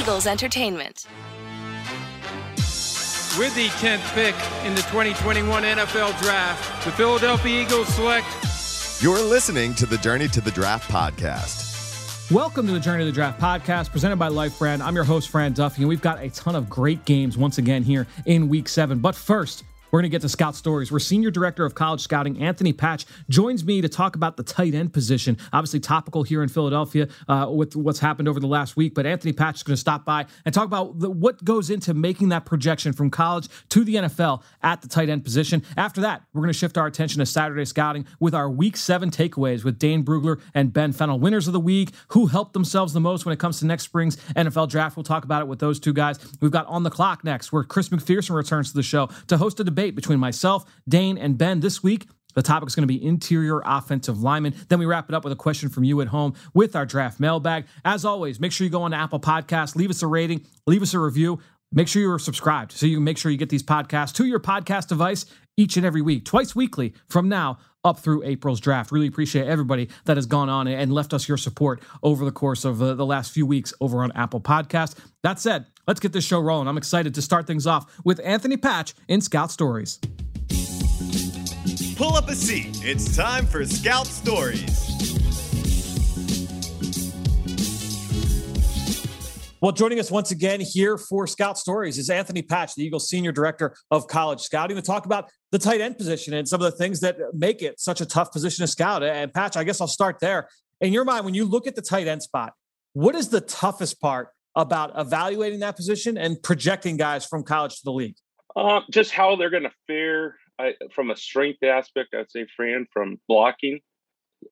Eagles Entertainment. With the 10th pick in the 2021 NFL Draft, the Philadelphia Eagles select. You're listening to the Journey to the Draft podcast. Welcome to the Journey to the Draft podcast presented by Life Brand. I'm your host, Fran Duffy, and we've got a ton of great games once again here in week seven. But first, we're going to get to scout stories. Where Senior Director of College Scouting, Anthony Patch, joins me to talk about the tight end position. Obviously, topical here in Philadelphia uh, with what's happened over the last week. But Anthony Patch is going to stop by and talk about the, what goes into making that projection from college to the NFL at the tight end position. After that, we're going to shift our attention to Saturday scouting with our Week 7 takeaways with Dane Brugler and Ben Fennell. Winners of the week, who helped themselves the most when it comes to next spring's NFL draft. We'll talk about it with those two guys. We've got On the Clock next, where Chris McPherson returns to the show to host a debate between myself, Dane, and Ben this week. The topic is going to be interior offensive linemen. Then we wrap it up with a question from you at home with our draft mailbag. As always, make sure you go on to Apple Podcasts, leave us a rating, leave us a review. Make sure you're subscribed so you can make sure you get these podcasts to your podcast device each and every week, twice weekly from now up through April's draft. Really appreciate everybody that has gone on and left us your support over the course of uh, the last few weeks over on Apple Podcast. That said, let's get this show rolling. I'm excited to start things off with Anthony Patch in Scout Stories. Pull up a seat. It's time for Scout Stories. Well, joining us once again here for Scout Stories is Anthony Patch, the Eagles Senior Director of College Scouting, to talk about the tight end position and some of the things that make it such a tough position to scout. And Patch, I guess I'll start there. In your mind, when you look at the tight end spot, what is the toughest part about evaluating that position and projecting guys from college to the league? Uh, just how they're going to fare I, from a strength aspect. I'd say, Fran, from blocking.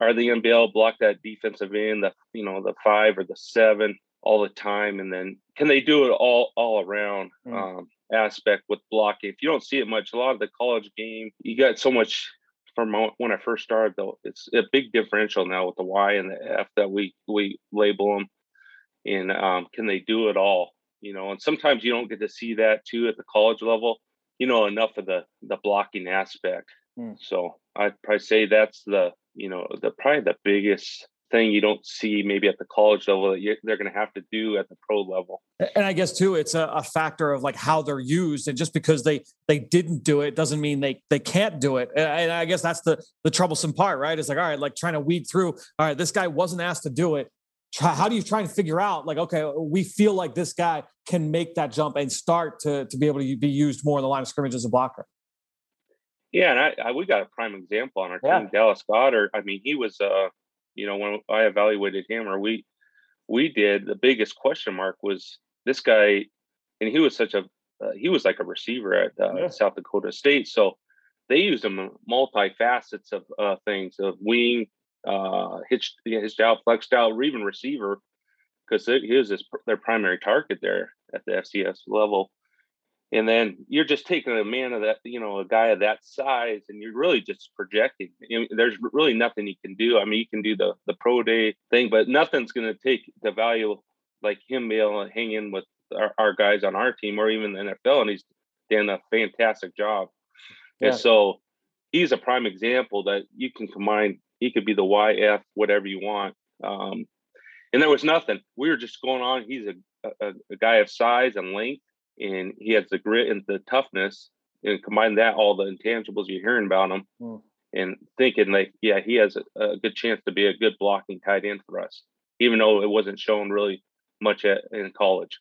Are they going to be able to block that defensive end, the you know the five or the seven? All the time and then can they do it all all around mm. um, aspect with blocking if you don't see it much a lot of the college game you got so much from when i first started though it's a big differential now with the y and the f that we we label them and um, can they do it all you know and sometimes you don't get to see that too at the college level you know enough of the the blocking aspect mm. so i'd probably say that's the you know the probably the biggest thing you don't see maybe at the college level that they're going to have to do at the pro level. And I guess too, it's a, a, factor of like how they're used, and just because they they didn't do it doesn't mean they they can't do it. And I guess that's the the troublesome part, right? It's like all right, like trying to weed through. All right, this guy wasn't asked to do it. Try, how do you try and figure out like okay, we feel like this guy can make that jump and start to to be able to be used more in the line of scrimmage as a blocker. Yeah, and I, I we got a prime example on our yeah. team, Dallas Goedert. I mean, he was uh you know, when I evaluated him or we we did, the biggest question mark was this guy, and he was such a uh, he was like a receiver at uh, yeah. South Dakota State, so they used him multi facets of uh, things of wing, uh, hitched hitched out, flexed out, or even receiver, because he was his, their primary target there at the FCS level and then you're just taking a man of that you know a guy of that size and you're really just projecting. You know, there's really nothing you can do. I mean you can do the the pro day thing but nothing's going to take the value like him being able to hang in with our, our, guys on our team or even the nfl and he's done a fantastic job. Yeah. and so he's a prime example that you can combine he could be the yf whatever you want um, and there was nothing. We were just going on he's a, a, a guy of size and length and he has the grit and the toughness and combine that all the intangibles you're hearing about him mm. and thinking like yeah he has a, a, good chance to be a good blocking tight end for us even though it wasn't shown really much at, in college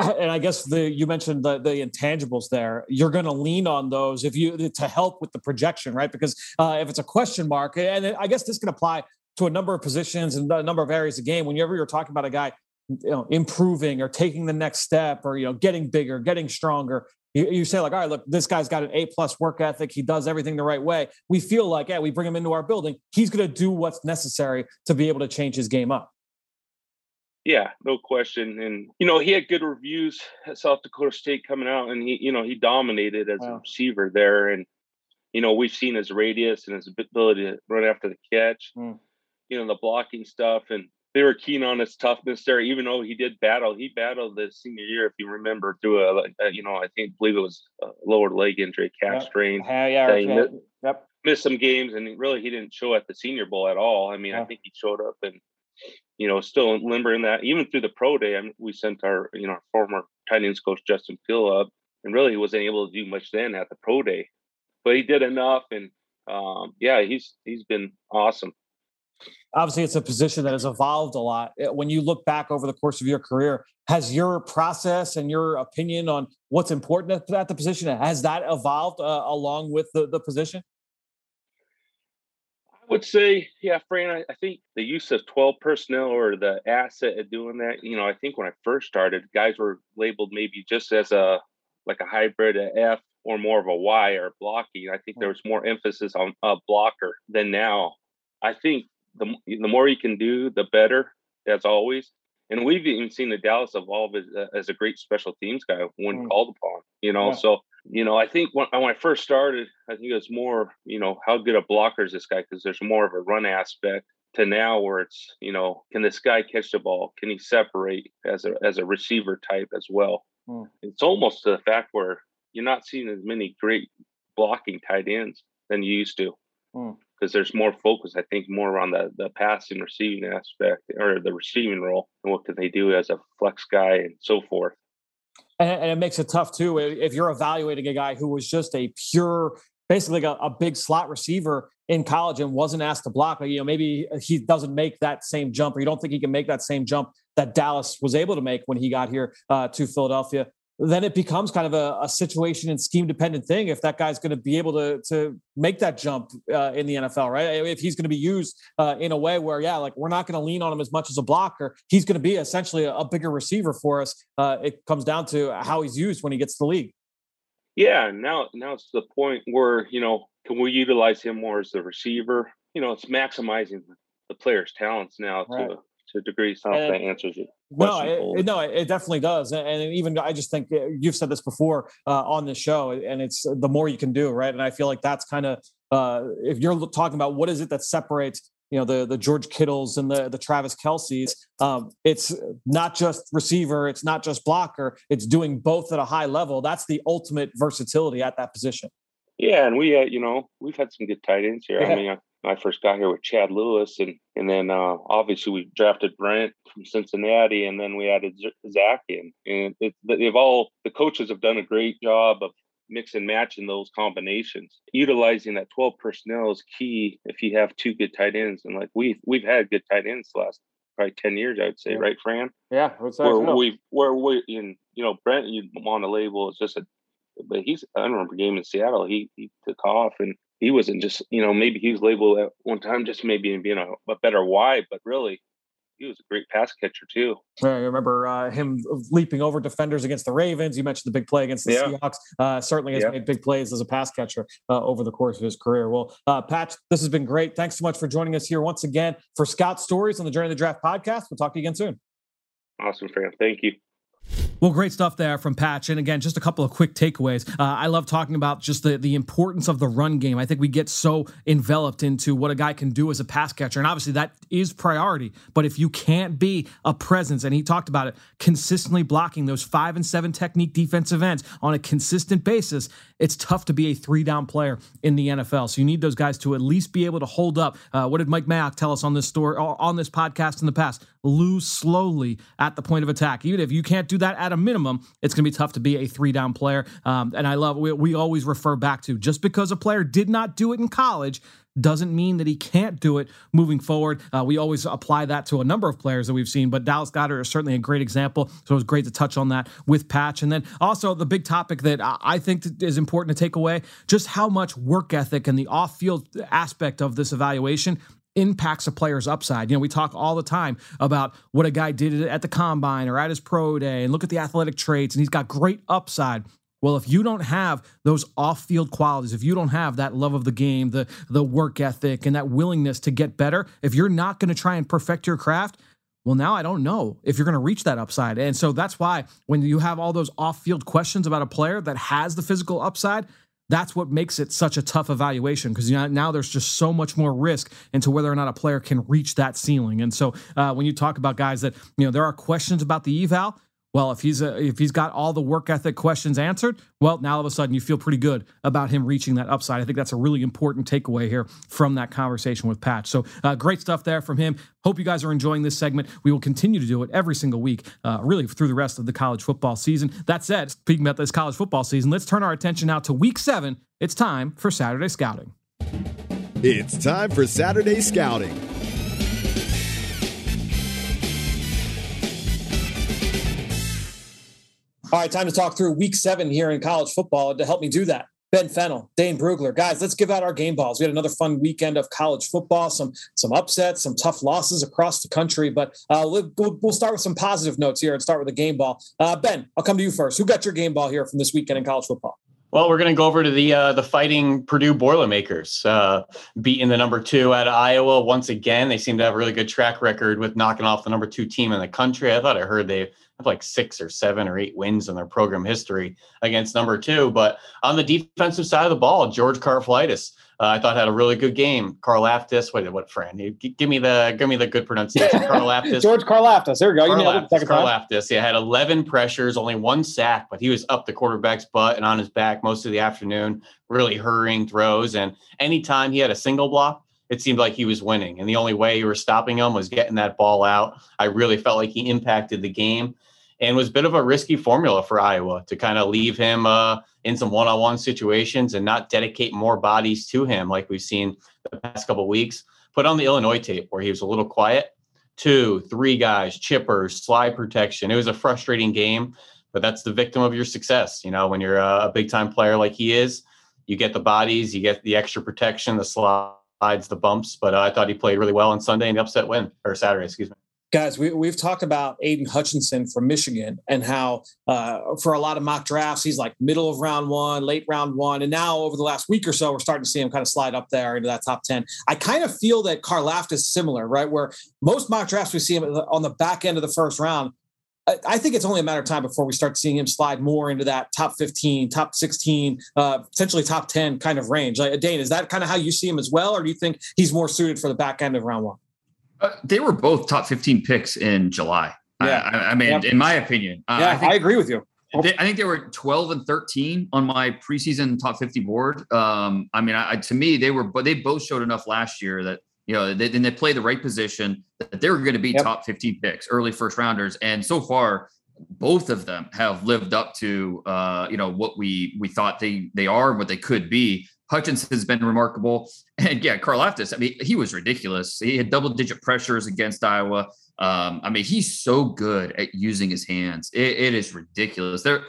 and I guess the you mentioned the the intangibles there. You're going to lean on those if you to help with the projection, right? Because uh, if it's a question mark, and I guess this can apply to a number of positions and a number of areas of game. Whenever you're talking about a guy you know improving or taking the next step or you know getting bigger getting stronger. You, you say like all right look this guy's got an a plus work ethic. He does everything the right way. We feel like yeah we bring him into our building. He's going to do what's necessary to be able to change his game up. Yeah no question. And you know he had good reviews at south dakota state coming out and he you know he dominated as wow. a receiver there. And you know we've seen his radius and his ability to run after the catch mm. you know the blocking stuff. And they were keen on his toughness there, even though he did battle. He battled the senior year, if you remember, through a, a you know, I think believe it was a lower leg injury, calf yep. strain. Uh, yeah, yeah. Missed, yep. Missed some games, and really he didn't show at the Senior Bowl at all. I mean, yeah. I think he showed up and you know, still limber in that. Even through the pro day, I mean, we sent our, you know, our former tight ends coach Justin Peelle up, and really he wasn't able to do much then at the pro day, but he did enough. And um, yeah, he's he's been awesome. Obviously, it's a position that has evolved a lot. Eh, when you look back over the course of your career, has your process and your opinion on what's important at the position has that evolved uh, along with the, the position? I would say, yeah, Fran, I, I, think the use of 12 personnel or the asset of doing that, you know, I think when I first started, guys were labeled maybe just as a like a hybrid, a F or more of a Y or blocking. I think there was more emphasis on a blocker than now. I think the the more you can do, the better, as always. And we've even seen the Dallas evolve as, uh, as a great special teams guy when mm. called upon. You know, yeah. so you know, I think when, when I first started, I think it was more, you know, how good a blocker is this guy? Because there's more of a run aspect to now where it's, you know, can this guy catch the ball? Can he separate as a as a receiver type as well? Mm. It's almost to the fact where you're not seeing as many great blocking tight ends than you used to. Mm because there's more focus, I think, more around the the passing receiving aspect or the receiving role and what can they do as a flex guy and so forth. And, and it makes it tough too if you're evaluating a guy who was just a pure, basically like a, a, big slot receiver in college and wasn't asked to block. You know, maybe he doesn't make that same jump, or you don't think he can make that same jump that Dallas was able to make when he got here uh, to Philadelphia then it becomes kind of a, a situation and scheme dependent thing if that guy's going to be able to to make that jump uh, in the NFL, right? If he's going to be used uh, in a way where, yeah, like we're not going to lean on him as much as a blocker, he's going to be essentially a, a, bigger receiver for us. Uh, it comes down to how he's used when he gets the league. Yeah, now now it's the point where you know can we utilize him more as the receiver? You know, it's maximizing the player's talents now right. to to degrees. I that answers it. No, it, no, it definitely does. And even I just think uh, you've said this before uh, on the show, and it's uh, the more you can do, right? And I feel like that's kind of uh, if you're talking about what is it that separates you know the the George Kittles and the the Travis Kelce's. Um, it's not just receiver, it's not just blocker. It's doing both at a high level. That's the ultimate versatility at that position. Yeah, and we uh, you know we've had some good tight ends here. Yeah. I mean, I first got here with Chad Lewis, and and then uh, obviously we drafted Brent from Cincinnati, and then we added Zach in, and it, they've all the coaches have done a great job of mix and matching those combinations. Utilizing that 12 personnel is key if you have two good tight ends, and like we we've had good tight ends the last probably 10 years, I would say, yeah. right, Fran? Yeah, where we where we in you know Brent you want to label is just a but he's I remember game in Seattle. He he took off and he wasn't just you know maybe he was labeled at one time just maybe being a, a better wide, but really he was a great pass catcher too. I remember uh, him leaping over defenders against the Ravens. You mentioned the big play against the yeah. Seahawks. Uh, certainly has yeah. made big plays as a pass catcher uh, over the course of his career. Well, uh, Pat, this has been great. Thanks so much for joining us here once again for Scout Stories on the Journey of the Draft podcast. We'll talk to you again soon. Awesome, Fran. Thank you. Well, great stuff there from Patch. And again, just a couple of quick takeaways. Uh, I love talking about just the, the importance of the run game. I think we get so enveloped into what a guy can do as a pass catcher. And obviously, that is priority. But if you can't be a presence, and he talked about it, consistently blocking those five and seven technique defensive ends on a consistent basis, it's tough to be a three down player in the NFL. So you need those guys to at least be able to hold up. Uh, what did Mike Mayock tell us on this story, on this podcast in the past? Lose slowly at the point of attack. Even if you can't do that at a minimum, it's going to be tough to be a three down player. Um, and I love, we, we always refer back to just because a player did not do it in college doesn't mean that he can't do it moving forward. Uh, we always apply that to a number of players that we've seen, but Dallas Goedert is certainly a great example. So it was great to touch on that with Patch. And then also the big topic that I think is important to take away just how much work ethic and the off field aspect of this evaluation impacts a player's upside. You know, we talk all the time about what a guy did at the combine or at his pro day and look at the athletic traits, and he's got great upside. Well, if you don't have those off-field qualities, if you don't have that love of the game, the the work ethic and that willingness to get better, if you're not going to try and perfect your craft, well, now I don't know if you're going to reach that upside. And so that's why when you have all those off-field questions about a player that has the physical upside, that's what makes it such a tough evaluation because you know, now there's just so much more risk into whether or not a player can reach that ceiling. And so uh, when you talk about guys that, you know, there are questions about the eval, well, if he's a, if he's got all the work ethic questions answered, well, now all of a sudden you feel pretty good about him reaching that upside. I think that's a really important takeaway here from that conversation with Patch. So uh, great stuff there from him. Hope you guys are enjoying this segment. We will continue to do it every single week, uh, really through the rest of the college football season. That said, speaking about this college football season, let's turn our attention now to Week Seven. It's time for Saturday Scouting. It's time for Saturday Scouting. All right, time to talk through week seven here in college football. And to help me do that, Ben Fennell, Dane Brugler. Guys, let's give out our game balls. We had another fun weekend of college football, some some upsets, some tough losses across the country. But uh, we'll, we'll start with some positive notes here and start with the game ball. Uh, ben, I'll come to you first. Who got your game ball here from this weekend in college football? Well, we're going to go over to the uh, the fighting Purdue Boilermakers, uh, beating the number two at Iowa once again. They seem to have a really good track record with knocking off the number two team in the country. I thought I heard they have like six or seven or eight wins in their program history against number two. But on the defensive side of the ball, George Karlaftis, uh, I thought had a really good game. Karlaftis, wait, what, Fran? Give me the give me the good pronunciation. Karlaftis. George Karlaftis. There we go. Karlaftis. Karlaftis. Yeah, had 11 pressures, only one sack, but he was up the quarterback's butt and on his back most of the afternoon, really hurrying throws. And anytime he had a single block, it seemed like he was winning. And the only way you were stopping him was getting that ball out. I really felt like he impacted the game and was a bit of a risky formula for Iowa to kind of leave him uh, in some one-on-one situations and not dedicate more bodies to him like we've seen the past couple weeks. Put on the Illinois tape where he was a little quiet. Two, three guys, chippers, slide protection. It was a frustrating game, but that's the victim of your success. You know, when you're a big time player like he is, you get the bodies, you get the extra protection, the slides, the bumps. But uh, I thought he played really well on Sunday and the upset win or Saturday, excuse me guys, we, we've talked about Aidan Hutchinson from Michigan and how uh, for a lot of mock drafts, he's like middle of round one, late round one. And now over the last week or so, we're starting to see him kind of slide up there into that top 10. I kind of feel that Karlaftis similar, right? Where most mock drafts, we see him on the back end of the first round. I think it's only a matter of time before we start seeing him slide more into that top 15, top 16, uh, potentially top 10 kind of range. Like, Dane, is that kind of how you see him as well? Or do you think he's more suited for the back end of round one? Uh, they were both top 15 picks in July. Yeah. I, I mean, yep. in my opinion. Uh, yeah, I, think, I, agree with you. They, I think they were 12 and 13 on my preseason top 50 board. Um, I mean, I, to me, they were, but they both showed enough last year that, you know, they, and they play the right position that they're going to be yep. top 15 picks, early first rounders. And so far, both of them have lived up to, uh, you know, what we, we thought they, they are and what they could be. Hutchins has been remarkable. And yeah, Karlaftis, I mean, he was ridiculous. He had double digit pressures against Iowa. Um, I mean, he's so good at using his hands. it, it is ridiculous. They're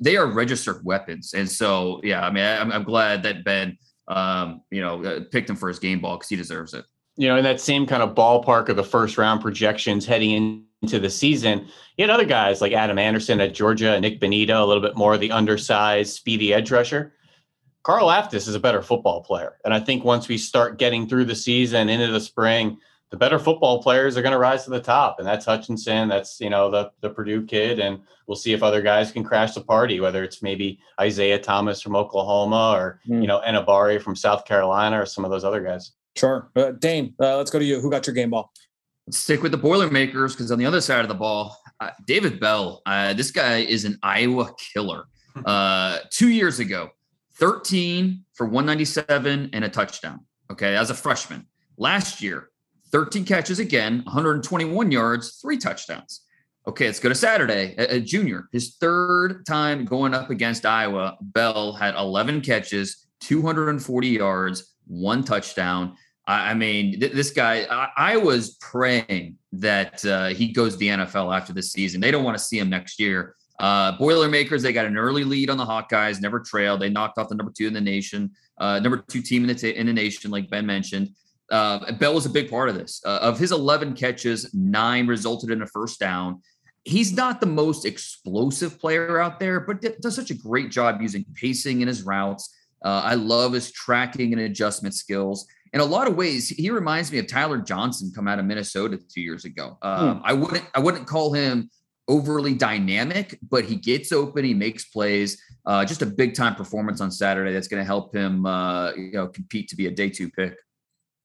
they are registered weapons, and so yeah. I mean, I'm, I'm glad that Ben, um, you know, uh, picked him for his game ball because he deserves it. You know, in that same kind of ballpark of the first round projections heading into the season, you had other guys like Adam Anderson at Georgia, Nik Bonitto, a little bit more of the undersized, speedy edge rusher. Karlaftis is a better football player. And I think once we start getting through the season into the spring, the better football players are going to rise to the top. And that's Hutchinson. That's, you know, the, the Purdue kid. And we'll see if other guys can crash the party, whether it's maybe Isaiah Thomas from Oklahoma or, mm. you know, Enagbare from South Carolina or some of those other guys. Sure. Uh, Dane, uh, let's go to you. Who got your game ball? Let's stick with the Boilermakers because on the other side of the ball, uh, David Bell, uh, this guy is an Iowa killer. Uh, two years ago, 13 for 197 and a touchdown. Okay, as a freshman. Last year, 13 catches again, 121 yards, three touchdowns. Okay, let's go to Saturday. A, a, junior, his third time going up against Iowa. Bell had 11 catches, 240 yards, one touchdown. I, I mean, th- this guy, I, I, was praying that uh, he goes to the NFL after this season. They don't want to see him next year. Uh, Boilermakers, they got an early lead on the Hawkeyes, never trailed. They knocked off the number two in the nation, uh, number two team in the, t- in the nation, like Ben mentioned. Uh, Bell was a big part of this. Uh, of his 11 catches, nine resulted in a first down. He's not the most explosive player out there, but does such a great job using pacing in his routes. Uh, I love his tracking and adjustment skills. In a lot of ways, he reminds me of Tyler Johnson come out of Minnesota two years ago. Um, hmm. I wouldn't I wouldn't call him overly dynamic, but he gets open, he makes plays. Uh, just a big time performance on Saturday that's going to help him, uh, you know, compete to be a day two pick.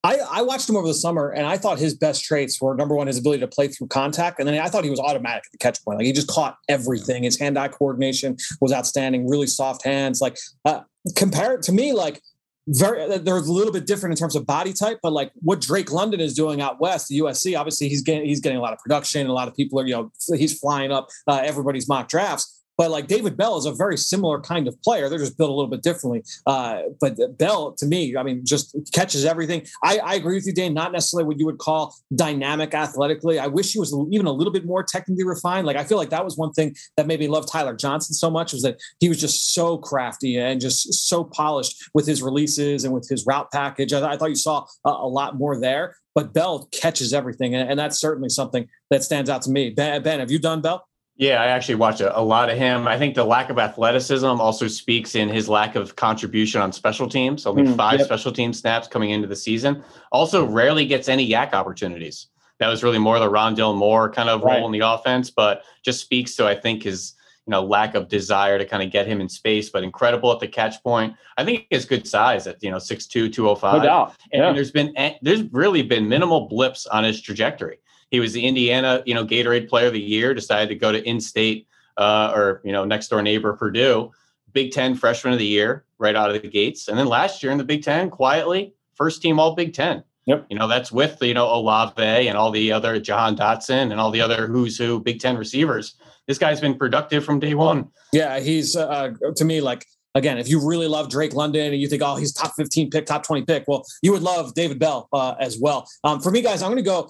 I, I, watched him over the summer and I thought his best traits were number one, his ability to play through contact. And then I thought he was automatic at the catch point. Like he just caught everything. His hand eye coordination was outstanding, really soft hands. Like, uh, compare to me, like, very uh, they're a little bit different in terms of body type, but like what Drake London is doing out west, the USC, obviously he's getting he's getting a lot of production. And a lot of people are, you know, he's flying up uh, everybody's mock drafts. But like David Bell is a very similar kind of player. They're just built a little bit differently. Uh, but Bell, to me, I mean, just catches everything. I, I, agree with you, Dane. Not necessarily what you would call dynamic athletically. I wish he was even a little bit more technically refined. Like I feel like that was one thing that made me love Tyler Johnson so much was that he was just so crafty and just so polished with his releases and with his route package. I, I thought you saw a, a, lot more there. But Bell catches everything, and, that's certainly something that stands out to me. Ben, ben have you done Bell? Yeah, I actually watch a, a, lot of him. I think the lack of athleticism also speaks in his lack of contribution on special teams. Only mm, five yep. special team snaps coming into the season. Also, rarely gets any YAC opportunities. That was really more the Rondale Moore kind of right. role in the offense, but just speaks to I think his you know lack of desire to kind of get him in space. But incredible at the catch point. I think he has good size at you know 6'2", 205. No doubt. Yeah. And there's been there's really been minimal blips on his trajectory. He was the Indiana, you know, Gatorade Player of the Year. Decided to go to in-state uh, or you know next door neighbor Purdue. Big Ten Freshman of the Year right out of the gates, and then last year in the Big Ten, quietly first team All Big Ten. Yep. You know that's with you know Olave and all the other Jahan Dotson and all the other who's who Big Ten receivers. This guy's been productive from day one. Yeah, he's uh, to me like again, if you really love Drake London and you think, oh, he's top 15 pick, top 20 pick, well, you would love David Bell uh, as well. Um, for me, guys, I'm going to go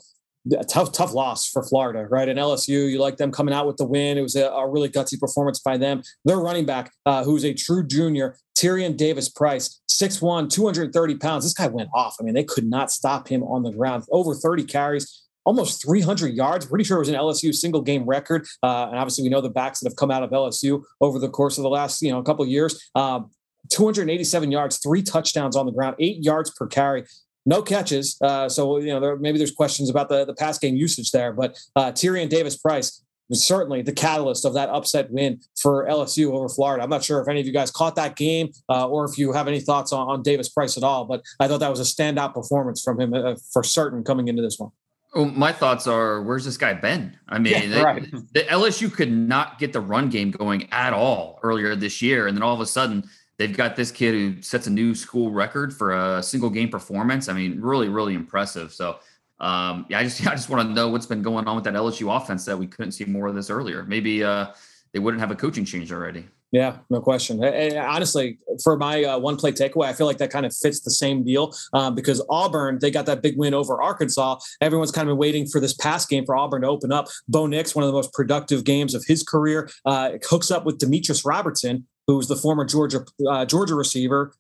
tough, tough loss for Florida, right? And LSU, you like them coming out with the win. It was a, a really gutsy performance by them. Their running back, uh, who's a true junior, Tyrion Davis Price, 6'1, 230 pounds. This guy went off. I mean, they could not stop him on the ground. Over 30 carries, almost 300 yards. Pretty sure it was an LSU single game record. Uh, and obviously, we know the backs that have come out of LSU over the course of the last, you know, a couple years. Um, 287 yards, three touchdowns on the ground, eight yards per carry no catches. Uh, so you know, there, maybe there's questions about the the pass game usage there. But uh, Tyrion Davis Price was certainly the catalyst of that upset win for LSU over Florida. I'm not sure if any of you guys caught that game uh, or if you have any thoughts on, on, Davis Price at all. But I thought that was a standout performance from him uh, for certain coming into this one. Well, my thoughts are, where's this guy been? I mean, yeah, they, right. the LSU could not get the run game going at all earlier this year, and then all of a sudden They've got this kid who sets a new school record for a single game performance. I mean, really, really impressive. So, um, yeah, I just, I just want to know what's been going on with that LSU offense that we couldn't see more of this earlier. Maybe uh, they wouldn't have a coaching change already. Yeah, no question. And honestly, for my uh, one play takeaway, I feel like that kind of fits the same deal um, because Auburn, they got that big win over Arkansas. Everyone's kind of been waiting for this pass game for Auburn to open up. Bo Nix, one of the most productive games of his career, uh, hooks up with Demetris Robertson, who's the former Georgia uh, Georgia receiver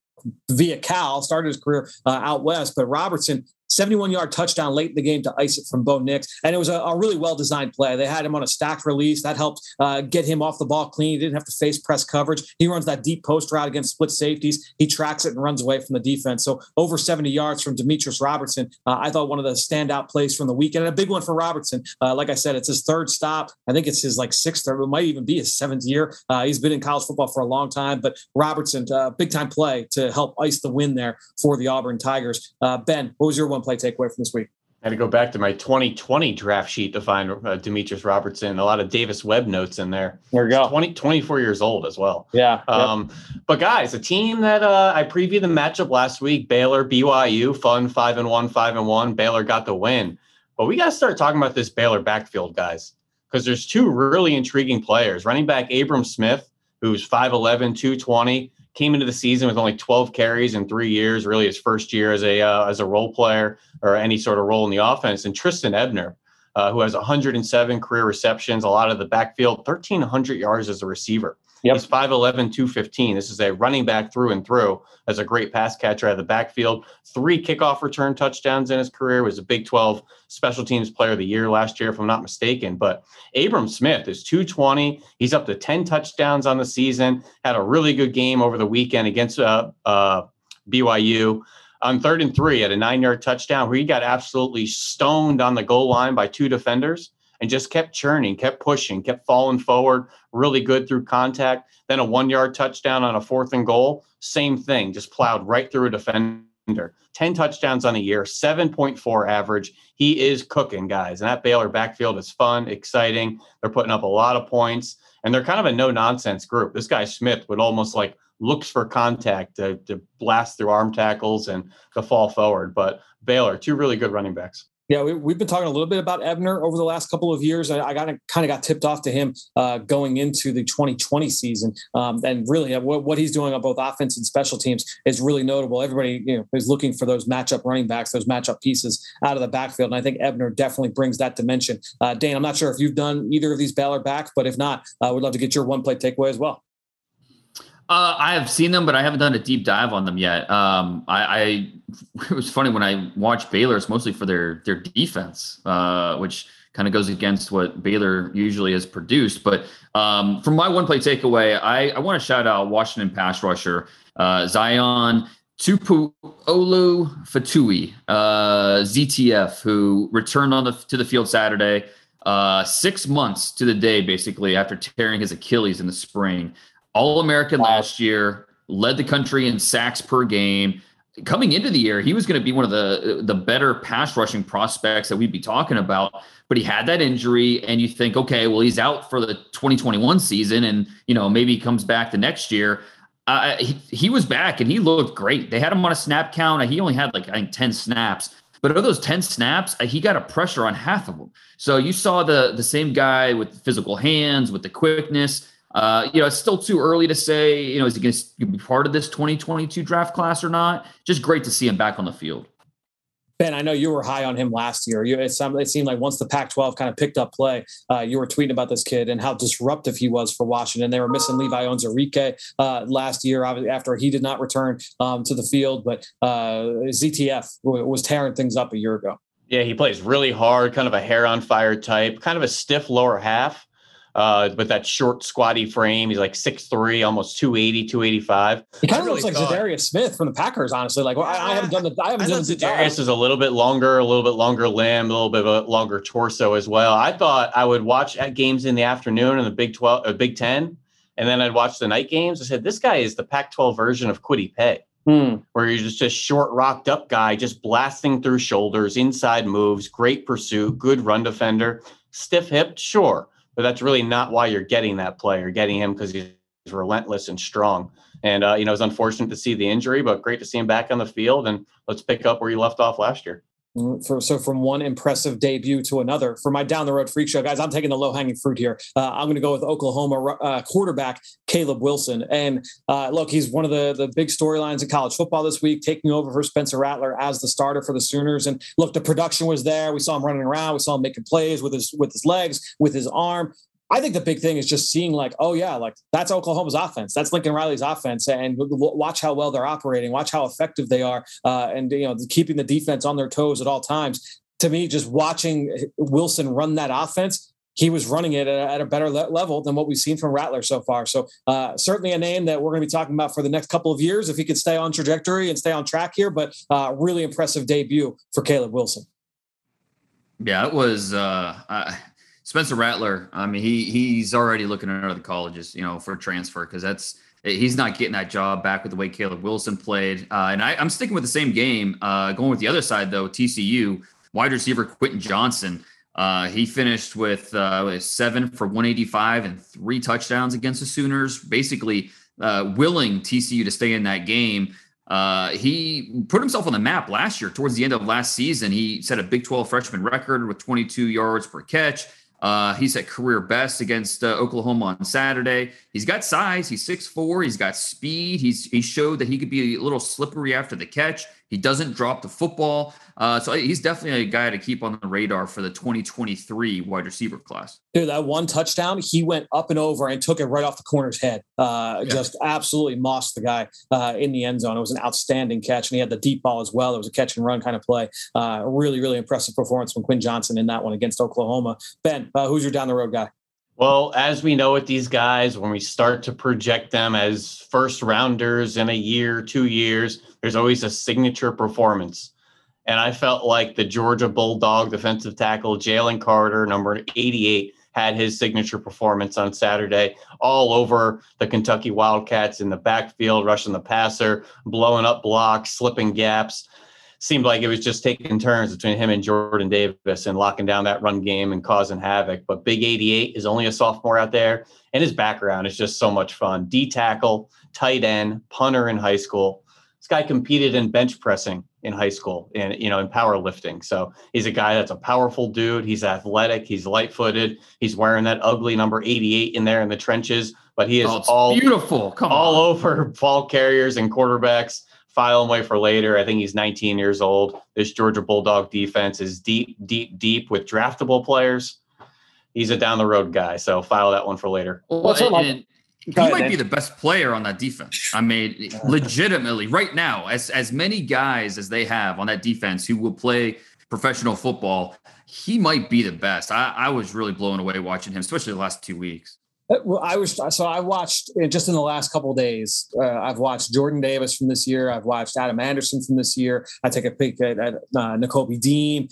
via Cal, started his career uh, out west. But Robertson 71 yard touchdown late in the game to ice it from Bo Nix. And it was a, a really well designed play. They had him on a stack release. That helped uh, get him off the ball clean. He didn't have to face press coverage. He runs that deep post route against split safeties. He tracks it and runs away from the defense. So over 70 yards from Demetris Robertson. Uh, I thought one of the standout plays from the weekend. And a big one for Robertson. Uh, like I said, it's his third stop. I think it's his like sixth or it might even be his seventh year. Uh, he's been in college football for a long time. But Robertson, uh, big time play to help ice the win there for the Auburn Tigers. Uh, ben, what was your one play takeaway from this week? I had to go back to my 2020 draft sheet to find uh, Demetris Robertson. A lot of Davis Webb notes in there. There we go. 20, 24 years old as well. Yeah. Um, yep. But guys, a team that uh, I previewed the matchup last week, Baylor, BYU, fun five and one, five and one. Baylor got the win. But we got to start talking about this Baylor backfield, guys, because there's two really intriguing players. Running back Abram Smith, who's 5'11, 220 came into the season with only 12 carries in three years, really his first year as a uh, as a role player or any sort of role in the offense. And Trestan Ebner, uh, who has 107 career receptions, a lot of the backfield, 1,300 yards as a receiver. Yep. He's 5'11, 215. This is a running back through and through. As a great pass catcher out of the backfield. Three kickoff return touchdowns in his career. Was a Big 12 special teams player of the year last year, if I'm not mistaken. But Abram Smith is 220. He's up to 10 touchdowns on the season. Had a really good game over the weekend against uh, uh, BYU on third and three at a nine yard touchdown where he got absolutely stoned on the goal line by two defenders and just kept churning, kept pushing, kept falling forward, really good through contact. Then a one yard touchdown on a fourth and goal, same thing, just plowed right through a defender 10 touchdowns on a year, 7.4 average. He is cooking, guys. And that Baylor backfield is fun, exciting. They're putting up a lot of points, and they're kind of a no nonsense group. This guy Smith would almost like looks for contact to, to blast through arm tackles and to fall forward. But Baylor, two really good running backs. Yeah, we, have been talking a little bit about Ebner over the last couple of years. I, I got kind of got tipped off to him uh, going into the 2020 season, um, and really uh, what, what, he's doing on both offense and special teams is really notable. Everybody you know, is looking for those matchup running backs, those matchup pieces out of the backfield, and I think Ebner definitely brings that dimension. Uh, Dane, I'm not sure if you've done either of these Baylor backs, but if not, uh, we'd love to get your one play takeaway as well. Uh, I have seen them, but I haven't done a deep dive on them yet. Um, I, I, it was funny when I watch Baylor. It's mostly for their their defense, uh, which kind of goes against what Baylor usually has produced. But um, from my one play takeaway, I, I want to shout out Washington pass rusher uh, Zion Tupu Olu Fatui, uh, ZTF, who returned on the to the field Saturday. Uh, six months to the day, basically, after tearing his Achilles in the spring. All American last year, led the country in sacks per game. Coming into the year, he was going to be one of the the better pass rushing prospects that we'd be talking about. But he had that injury, and you think, okay, well, he's out for the 2021 season, and you know maybe he comes back the next year. Uh, he, he was back and he looked great. They had him on a snap count. He only had like I think 10 snaps, but of those 10 snaps, he got a pressure on half of them. So you saw the the same guy with the physical hands, with the quickness. Uh, you know, it's still too early to say, you know, is he going to be part of this 2022 draft class or not? Just great to see him back on the field. Ben, I know you were high on him last year. You, it, it seemed like once the Pac-12 kind of picked up play, uh, you were tweeting about this kid and how disruptive he was for Washington. They were missing Levi Onwuzurike uh, last year after he did not return um, to the field, but uh, ZTF was tearing things up a year ago. Yeah, he plays really hard, kind of a hair on fire type, kind of a stiff lower half uh, but that short, squatty frame. He's like 6'3, almost 280, 285. He kind of really looks like Za'Darius Smith from the Packers, honestly. Like, well, I, I, haven't done the, I haven't I done the Za'Darius is a little bit longer, a little bit longer limb, a little bit of a longer torso as well. I thought I would watch at games in the afternoon in the Big 12, uh, Big 10, and then I'd watch the night games. I said, this guy is the Pac 12 version of Kwity Paye. Hmm. Where he's just a short, rocked up guy, just blasting through shoulders, inside moves, great pursuit, good run defender, stiff hipped, sure but that's really not why you're getting that player. getting him because he's relentless and strong. And uh, you know, it's unfortunate to see the injury, but great to see him back on the field. And let's pick up where he left off last year. Mm, for, so from one impressive debut to another, for my down the road freak show, guys, I'm taking the low hanging fruit here. Uh, I'm going to go with Oklahoma uh, quarterback Caleb Wilson, and uh, look, he's one of the the big storylines in college football this week, taking over for Spencer Rattler as the starter for the Sooners. And look, the production was there. We saw him running around. We saw him making plays with his with his legs, with his arm. I think the big thing is just seeing like, oh yeah, like that's Oklahoma's offense, that's Lincoln Riley's offense, and watch how well they're operating, watch how effective they are, uh, and you know keeping the defense on their toes at all times. To me, just watching Wilson run that offense, he was running it at a better level than what we've seen from Rattler so far. So uh, certainly a name that we're going to be talking about for the next couple of years if he could stay on trajectory and stay on track here. But uh, really impressive debut for Caleb Wilson. Yeah, it was. Uh, I, Spencer Rattler, I mean, he he's already looking at other colleges, you know, for transfer because that's he's not getting that job back with the way Caleb Wilson played. Uh, and I, am sticking with the same game. Uh, going with the other side though, TCU wide receiver Quentin Johnston. Uh, he finished with, uh, seven for 185 and three touchdowns against the Sooners, basically uh, willing TCU to stay in that game. Uh, he put himself on the map last year. Towards the end of last season, he set a Big 12 freshman record with 22 yards per catch. Uh, he's at career best against uh, Oklahoma on Saturday. He's got size. He's 6'4. He's got speed. He's he showed that he could be a little slippery after the catch. He doesn't drop the football. Uh, so he's definitely a guy to keep on the radar for the 2023 wide receiver class. Dude, that one touchdown, he went up and over and took it right off the corner's head. Uh, yeah. Just absolutely mossed the guy uh, in the end zone. It was an outstanding catch, and he had the deep ball as well. It was a catch and run kind of play. Uh, really, really impressive performance from Quinn Johnson in that one against Oklahoma. Ben, uh, who's your down the road guy? Well, as we know with these guys, when we start to project them as first rounders in a year, two years, there's always a signature performance. And I felt like the Georgia Bulldog defensive tackle, Jalen Carter, number 88, had his signature performance on Saturday, all over the Kentucky Wildcats in the backfield, rushing the passer, blowing up blocks, slipping gaps. Seemed like it was just taking turns between him and Jordan Davis and locking down that run game and causing havoc. But Big 88 is only a sophomore out there, and his background is just so much fun. D tackle, tight end, punter in high school. This guy competed in bench pressing in high school and you know in powerlifting. So he's a guy that's a powerful dude. He's athletic. He's light footed. He's wearing that ugly number 88 in there in the trenches. But he is oh, all beautiful. Come all on. over ball carriers and quarterbacks. File him away for later. I think he's 19 years old. This Georgia Bulldog defense is deep, deep, deep with draftable players. He's a down the road guy. So file that one for later. Well, and, he ahead, might man. be the best player on that defense. I mean, legitimately, right now, as as many guys as they have on that defense who will play professional football, he might be the best. I, I was really blown away watching him, especially the last two weeks. Uh, I was so I watched uh, just in the last couple days. Uh, I've watched Jordan Davis from this year. I've watched Adam Anderson from this year. I take a peek at, at uh, Dean.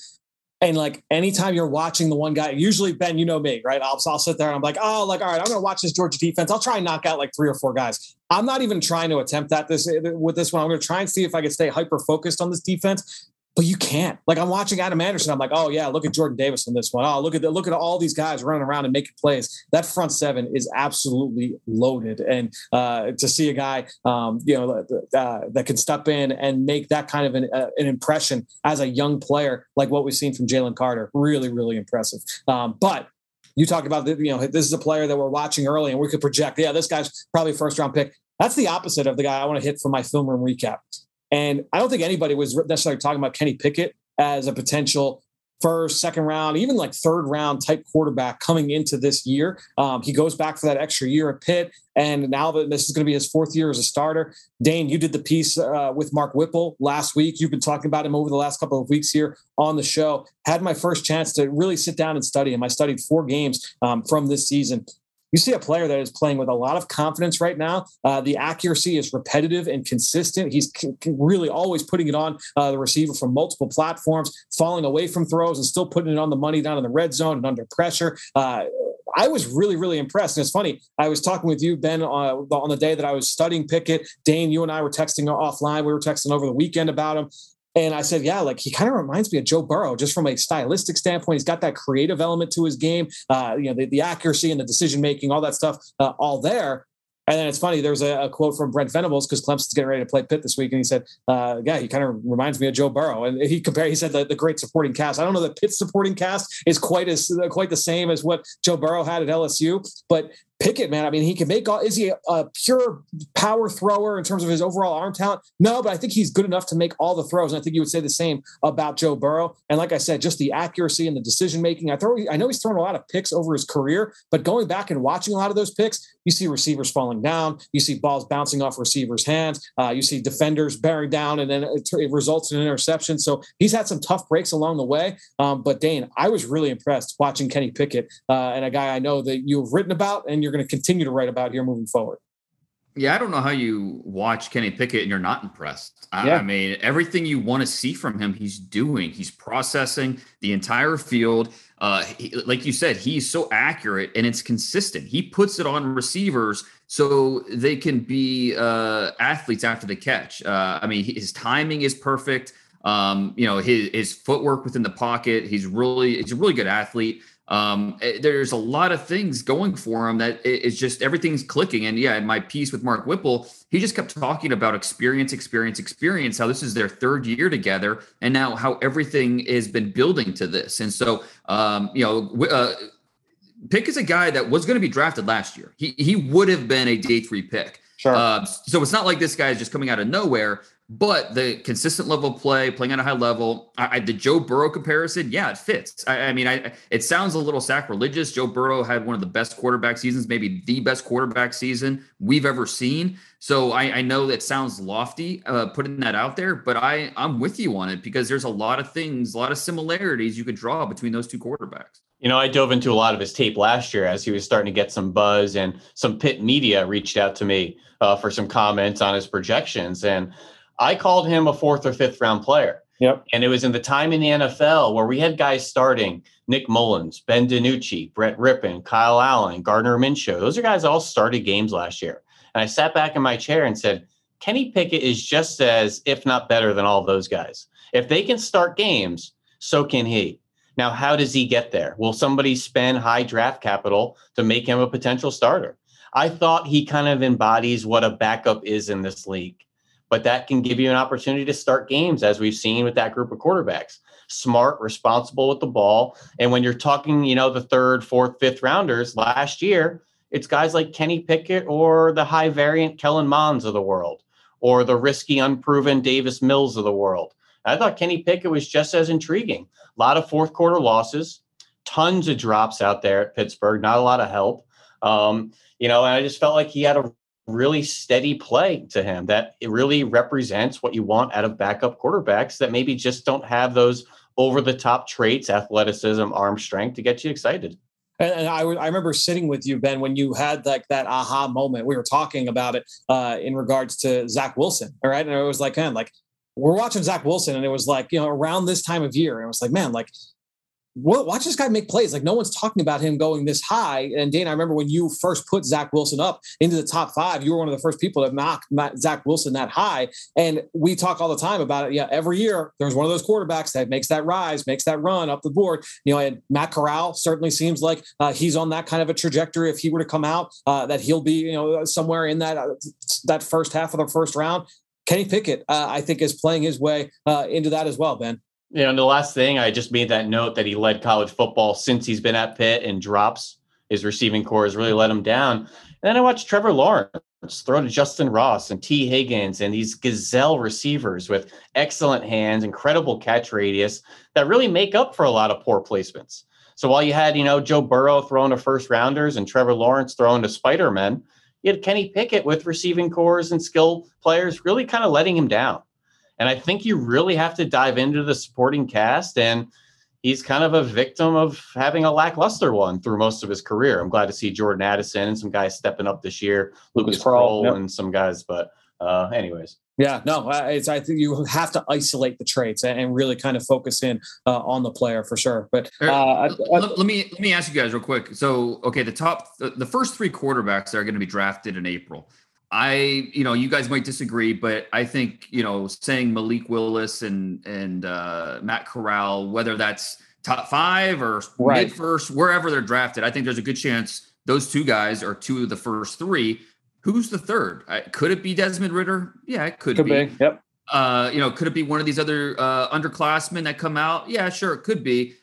And like anytime you're watching the one guy, usually Ben, you know me, right? I'll, I'll sit there and I'm like, oh, like, all right, I'm going to watch this Georgia defense. I'll try and knock out like three or four guys. I'm not even trying to attempt that this with this one. I'm going to try and see if I can stay hyper focused on this defense but you can't. Like I'm watching Adam Anderson, I'm like, oh yeah, look at Jordan Davis on this one. Oh, look at the, look at all these guys running around and making plays. That front seven is absolutely loaded, and uh, to see a guy, um, you know, uh, that can step in and make that kind of an, uh, an, impression as a young player, like what we've seen from Jalen Carter, really, really impressive. Um, but you talked about the, you know, this is a player that we're watching early, and we could project, yeah, this guy's probably first round pick. That's the opposite of the guy I want to hit for my film room recap. And I don't think anybody was necessarily talking about Kenny Pickett as a potential first, second round, even like third round type quarterback coming into this year. Um, he goes back for that extra year at Pitt, and now that this is going to be his fourth year as a starter. Dane, you did the piece uh, with Mark Whipple last week. You've been talking about him over the last couple of weeks here on the show. Had my first chance to really sit down and study him. I studied four games um, from this season you see a player that is playing with a lot of confidence right now. Uh, the accuracy is repetitive and consistent. He's c- really always putting it on uh, the receiver from multiple platforms, falling away from throws and still putting it on the money down in the red zone and under pressure. Uh, I was really, really impressed. And it's funny. I was talking with you, Ben, uh, on the day that I was studying Pickett. Dane, you and I were texting offline. We were texting over the weekend about him. And I said, yeah, like he kind of reminds me of Joe Burrow, just from a stylistic standpoint. He's got that creative element to his game, uh, you know, the, the accuracy and the decision making, all that stuff, uh, all there. And then it's funny. There's a, a quote from Brent Venables because Clemson's getting ready to play Pitt this week, and he said, uh, "Yeah, he kind of reminds me of Joe Burrow." And he compared. He said the, the great supporting cast. I don't know that Pitt's supporting cast is quite as quite the same as what Joe Burrow had at LSU, but Pickett, man, I mean, he can make all. Is he a, a, pure power thrower in terms of his overall arm talent? No, but I think he's good enough to make all the throws. And I think you would say the same about Joe Burrow. And like I said, just the accuracy and the decision making. I throw. I know he's thrown a lot of picks over his career, but going back and watching a lot of those picks, you see receivers falling down, you see balls bouncing off receivers' hands, uh, you see defenders bearing down, and then it, it, results in an interception. So he's had some tough breaks along the way. Um, but Dane, I was really impressed watching Kenny Pickett uh, and a guy I know that you've written about and you're you're going to continue to write about here moving forward. Yeah, I don't know how you watch Kenny Pickett and you're not impressed. I, yeah. I mean, everything you want to see from him, he's doing. He's processing the entire field. Uh, he, like you said, he's so accurate and it's consistent. He puts it on receivers so they can be uh, athletes after the catch. Uh, I mean, his timing is perfect. Um, you know, his his footwork within the pocket. He's really he's a really good athlete um, eh, there's a lot of things going for him that it's just everything's clicking. And yeah, in my piece with Mark Whipple, he just kept talking about experience, experience, experience, how this is their third year together, and now how everything has been building to this. And so, um, you know, uh, Pick is a guy that was going to be drafted last year. He he would have been a day three pick. Sure. Uh, so it's not like this guy is just coming out of nowhere. But the consistent level of play, playing at a high level, I, I, the Joe Burrow comparison, yeah, it fits. I, I mean, I, it sounds a little sacrilegious. Joe Burrow had one of the best quarterback seasons, maybe the best quarterback season we've ever seen. So I, I know that sounds lofty, uh, putting that out there, but I I'm with you on it because there's a lot of things, a lot of similarities you could draw between those two quarterbacks. You know, I dove into a lot of his tape last year as he was starting to get some buzz, and some Pitt media reached out to me uh, for some comments on his projections and I called him a fourth or fifth round player. Yep. And it was in the time in the NFL where we had guys starting Nick Mullens, Ben DiNucci, Brett Rypien, Kyle Allen, Gardner Minshew. Those are guys all started games last year. And I sat back in my chair and said, Kenny Pickett is just as, if not better, than all those guys. If they can start games, so can he. Now, how does he get there? Will somebody spend high draft capital to make him a potential starter? I thought he kind of embodies what a backup is in this league, but that can give you an opportunity to start games, as we've seen with that group of quarterbacks. Smart, responsible with the ball. And when you're talking, you know, the third, fourth, fifth rounders last year, it's guys like Kenny Pickett or the high variant Kellen Monds of the world, or the risky, unproven Davis Mills of the world. I thought Kenny Pickett was just as intriguing. A lot of fourth quarter losses, tons of drops out there at Pittsburgh, not a lot of help. Um, you know, and I just felt like he had a really steady play to him that it really represents what you want out of backup quarterbacks that maybe just don't have those over the top traits, athleticism, arm strength to get you excited. And, I, I remember sitting with you, Ben, when you had like that aha moment. We were talking about it uh, in regards to Zach Wilson. All right. And it was like, man, like we're watching Zach Wilson, and it was like, you know, around this time of year, and it was like, man, like watch this guy make plays. Like no one's talking about him going this high. And Dane, I remember when you first put Zach Wilson up into the top five, you were one of the first people to knock Zach Wilson that high. And we talk all the time about it. Yeah, every year there's one of those quarterbacks that makes that rise, makes that run up the board. You know, and Matt Corral certainly seems like uh, he's on that kind of a trajectory. If he were to come out, uh, that he'll be you know somewhere in that uh, that first half of the first round. Kenny Pickett, uh, I think, is playing his way uh, into that as well, Ben. You know, the last thing I just made that note that he led college football since he's been at Pitt and drops his receiving corps has really let him down. And then I watched Trevor Lawrence throw to Justin Ross and Tee Higgins and these gazelle receivers with excellent hands, incredible catch radius that really make up for a lot of poor placements. So while you had, you know, Joe Burrow throwing to first rounders and Trevor Lawrence throwing to Spider-Man, you had Kenny Pickett with receiving cores and skill players really kind of letting him down. And I think you really have to dive into the supporting cast. And he's kind of a victim of having a lackluster one through most of his career. I'm glad to see Jordan Addison and some guys stepping up this year, Lucas Krull yep. and some guys. But, uh, anyways. Yeah, no, it's, I think you have to isolate the traits and really kind of focus in uh, on the player for sure. But uh, I, I, let, let, me let me ask you guys real quick. So, okay, the top the, the first three quarterbacks are going to be drafted in April. I, you know, you guys might disagree, but I think, you know, saying Malik Willis and and uh, Matt Corral, whether that's top five or right. mid first, wherever they're drafted, I think there's a good chance those two guys are two of the first three. Who's the third? Could it be Desmond Ridder? Yeah, it could, could be. be. Yep. Uh, you know, could it be one of these other uh, underclassmen that come out? Yeah, sure, it could be.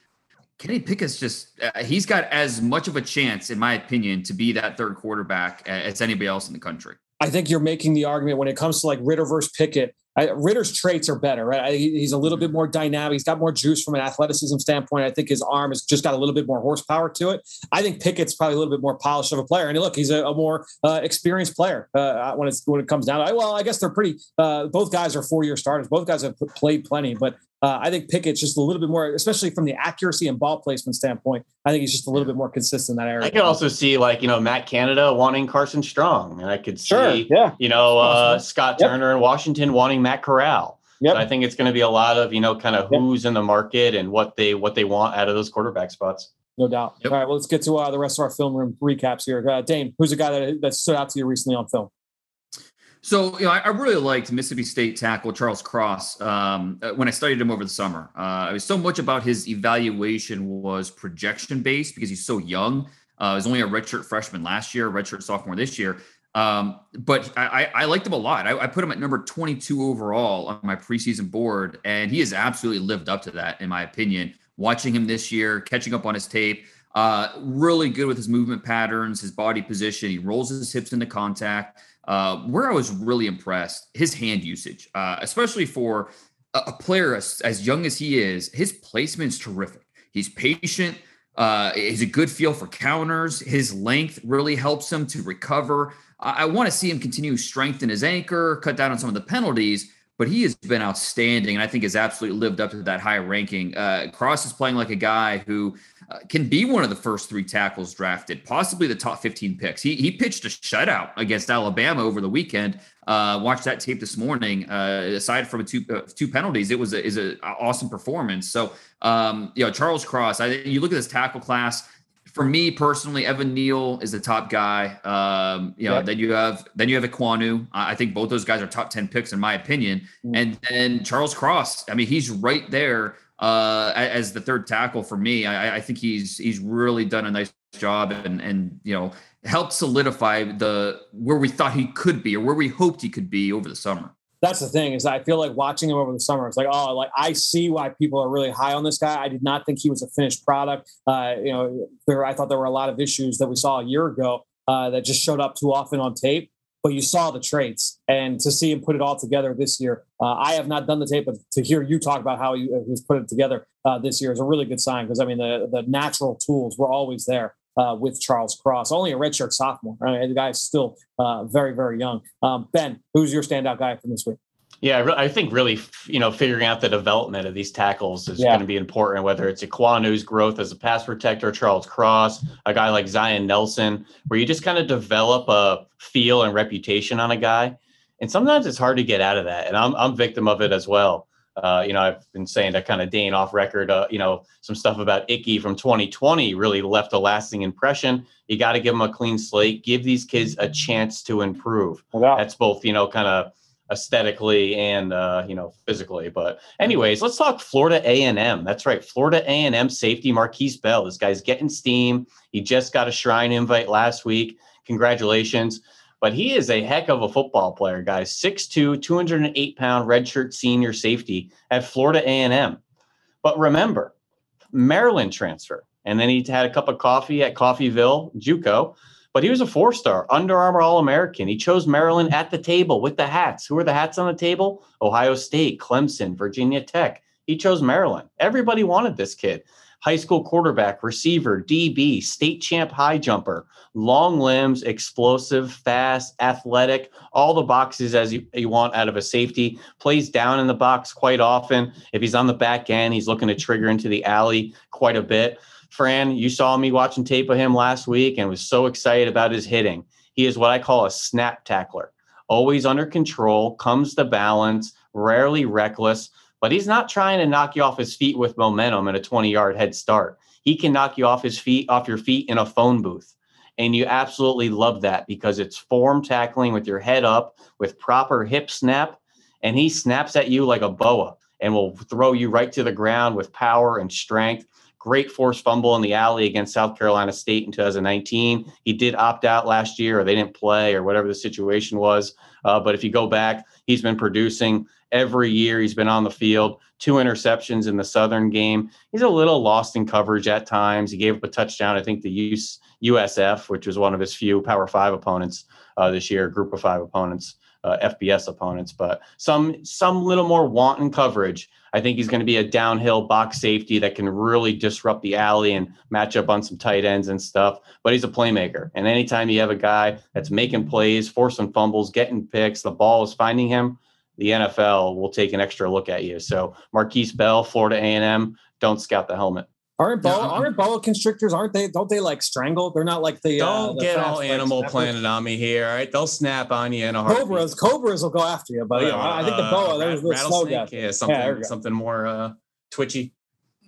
Kenny Pickett's just, uh, he's got as much of a chance, in my opinion, to be that third quarterback as anybody else in the country. I think you're making the argument when it comes to like Ridder versus Pickett. I, Ridder's traits are better, right? I, he's a little bit more dynamic. He's got more juice from an athleticism standpoint. I think his arm has just got a little bit more horsepower to it. I think Pickett's probably a little bit more polished of a player. And look, he's a, a more uh, experienced player uh, when it's when it comes down. to it. Well, I guess they're pretty. Uh, both guys are four year starters. Both guys have played plenty, but uh, I think Pickett's just a little bit more, especially from the accuracy and ball placement standpoint. I think he's just a little bit more consistent in that area. I could also see like you know Matt Canada wanting Carson Strong, and I could see sure, yeah. you know uh, Scott yep. Turner in Washington wanting Matt Corral. Yep. So I think it's going to be a lot of you know kind of yep. who's in the market and what they what they want out of those quarterback spots. No doubt. Yep. All right, well let's get to uh, the rest of our film room recaps here. Uh, Dane, who's a guy that, that stood out to you recently on film? So, you know, I, I, really liked Mississippi State tackle Charles Cross um, uh, when I studied him over the summer. Uh, was so much about his evaluation was projection based because he's so young. Uh, he was only a redshirt freshman last year, redshirt sophomore this year. Um, but I, I, liked him a lot. I, I, put him at number 22 overall on my preseason board, and he has absolutely lived up to that, in my opinion. Watching him this year, catching up on his tape, uh, really good with his movement patterns, his body position. He rolls his hips into contact. Uh, where I was really impressed, his hand usage, uh, especially for a, a player as, as, young as he is, his placement's terrific. He's patient. Uh, he's a good feel for counters. His length really helps him to recover. I, I want to see him continue to strengthen his anchor, cut down on some of the penalties but he has been outstanding and I think has absolutely lived up to that high ranking. Uh, Cross is playing like a guy who uh, can be one of the first three tackles drafted, possibly the top 15 picks. He, he pitched a shutout against Alabama over the weekend. Uh, watched that tape this morning. Uh, aside from two uh, two penalties, it was a, is an awesome performance. So, um, you know, Charles Cross. I you look at this tackle class for me personally, Evan Neal is the top guy. Um, you know, yep. then you have then you have Ekwonu. I think both those guys are top ten picks in my opinion. Mm-hmm. And then Charles Cross. I mean, he's right there uh, as the third tackle for me. I, I, think he's he's really done a nice job and and you know helped solidify the where we thought he could be or where we hoped he could be over the summer that's the thing is I feel like watching him over the summer, it's like, oh, like I see why people are really high on this guy. I did not think he was a finished product. Uh, you know, there, I thought there were a lot of issues that we saw a year ago uh, that just showed up too often on tape. But you saw the traits, and to see him put it all together this year, uh, I have not done the tape, but to hear you talk about how he, he's put it together uh, this year is a really good sign because I mean the the natural tools were always there. Uh, with Charles Cross, only a redshirt sophomore. I mean, the guy's still uh, very, very young. Um, ben, who's your standout guy from this week? Yeah, I think really, you know, figuring out the development of these tackles is yeah. going to be important. Whether it's Ekwonu's growth as a pass protector, Charles Cross, a guy like Zion Nelson, where you just kind of develop a feel and reputation on a guy, and sometimes it's hard to get out of that. And I'm I'm victim of it as well. Uh, you know, I've been saying that kind of Dane off record, uh, you know, some stuff about Ickey from 2020 really left a lasting impression. You got to give them a clean slate, give these kids a chance to improve. That's both, you know, kind of aesthetically and uh, you know physically. But anyways, let's talk Florida A and M. That's right, Florida A and M safety Markquese Bell. This guy's getting steam. He just got a Shrine invite last week. Congratulations. But he is a heck of a football player, guys. 6'2", 208 pound redshirt senior safety at Florida A and M. But remember, Maryland transfer, and then he had a cup of coffee at Coffeyville JUCO but he was a four star Under Armour All American. He chose Maryland at the table with the hats. Who are the hats on the table? Ohio State, Clemson, Virginia Tech. He chose Maryland. Everybody wanted this kid. High school quarterback, receiver, DB, state champ high jumper, long limbs, explosive, fast, athletic, all the boxes as you, you want out of a safety. Plays down in the box quite often. If he's on the back end, he's looking to trigger into the alley quite a bit. Fran, you saw me watching tape of him last week and was so excited about his hitting. He is what I call a snap tackler, always under control, comes to balance, rarely reckless, but he's not trying to knock you off his feet with momentum and a 20 yard head start. He can knock you off his feet, off your feet in a phone booth. And you absolutely love that because it's form tackling with your head up with proper hip snap. And he snaps at you like a boa and will throw you right to the ground with power and strength great forced fumble in the alley against South Carolina State in 2019. He did opt out last year, or they didn't play, or whatever the situation was. Uh, but if you go back, he's been producing every year. He's been on the field, two interceptions in the Southern game. He's a little lost in coverage at times. He gave up a touchdown, I think, to USF, which was one of his few Power Five opponents uh, this year, Group of Five opponents uh, FBS opponents, but some some little more wanton coverage. I think he's going to be a downhill box safety that can really disrupt the alley and match up on some tight ends and stuff. But he's a playmaker, and anytime you have a guy that's making plays, forcing fumbles, getting picks, the ball is finding him. The NFL will take an extra look at you. So Markquese Bell, Florida A&M, don't scout the helmet. Aren't boa, no. aren't boa constrictors? Aren't they? Don't they like strangle? They're not like the. Uh, don't uh, the get all Animal Planet on me here. All right, they'll snap on you in a heartbeat. Cobras, cobras will go after you, but uh, I think the boa. Uh, there's the slow guy. Yeah, something, yeah, something more uh, twitchy.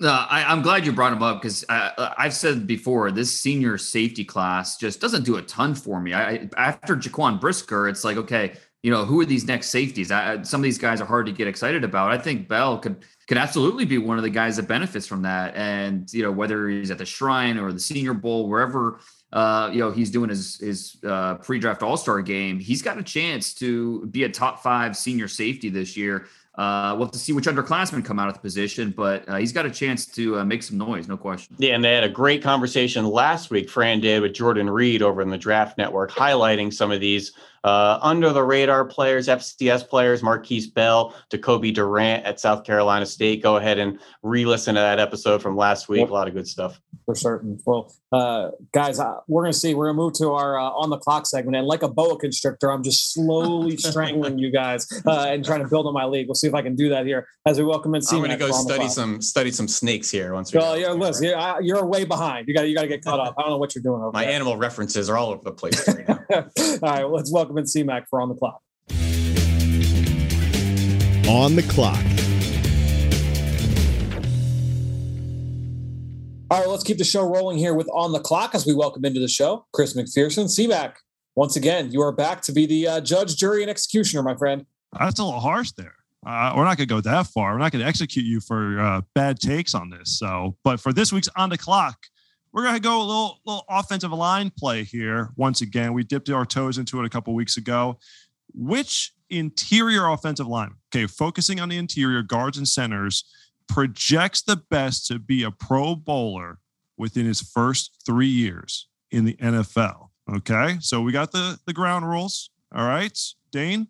No, I, am glad you brought him up because I've said before this senior safety class just doesn't do a ton for me. I, after Jaquan Brisker, it's like okay, you know who are these next safeties? I, some of these guys are hard to get excited about. I think Bell could could absolutely be one of the guys that benefits from that. And you know, whether he's at the Shrine or the Senior Bowl, wherever uh, you know he's doing his his uh, pre-draft All Star game, he's got a chance to be a top five senior safety this year. Uh, we'll have to see which underclassmen come out of the position, but uh, he's got a chance to uh, make some noise, no question. Yeah, and they had a great conversation last week. Fran did with Jordan Reid over in the Draft Network, highlighting some of these uh, under the radar players, FCS players, Markquese Bell, Decobie Durant at South Carolina State. Go ahead and re listen to that episode from last week. Yep. A lot of good stuff. For certain. Well, uh, guys, uh, we're going to see. We're going to move to our uh, on the clock segment. And like a boa constrictor, I'm just slowly strangling you guys uh, and trying to build on my league. We'll see if I can do that here as we welcome in. I'm going to go study some study some snakes here once. Well, yeah, listen, you're, you're way behind. You got you got to get caught up. I don't know what you're doing. my there. animal references are all over the place right now. all right, well, let's welcome in CMAC for on the clock. On the clock. All right, let's keep the show rolling here with On the Clock as we welcome into the show Chris McPherson. CMAC, once again, you are back to be the uh, judge, jury, and executioner, my friend. That's a little harsh there. Uh, we're not going to go that far. We're not going to execute you for uh, bad takes on this. So, but for this week's On the Clock, we're going to go a little, little offensive line play here. Once again, we dipped our toes into it a couple weeks ago. Which interior offensive line, okay, focusing on the interior guards and centers, projects the best to be a Pro Bowler within his first three years in the NFL. Okay, so we got the the ground rules. All right, Dane,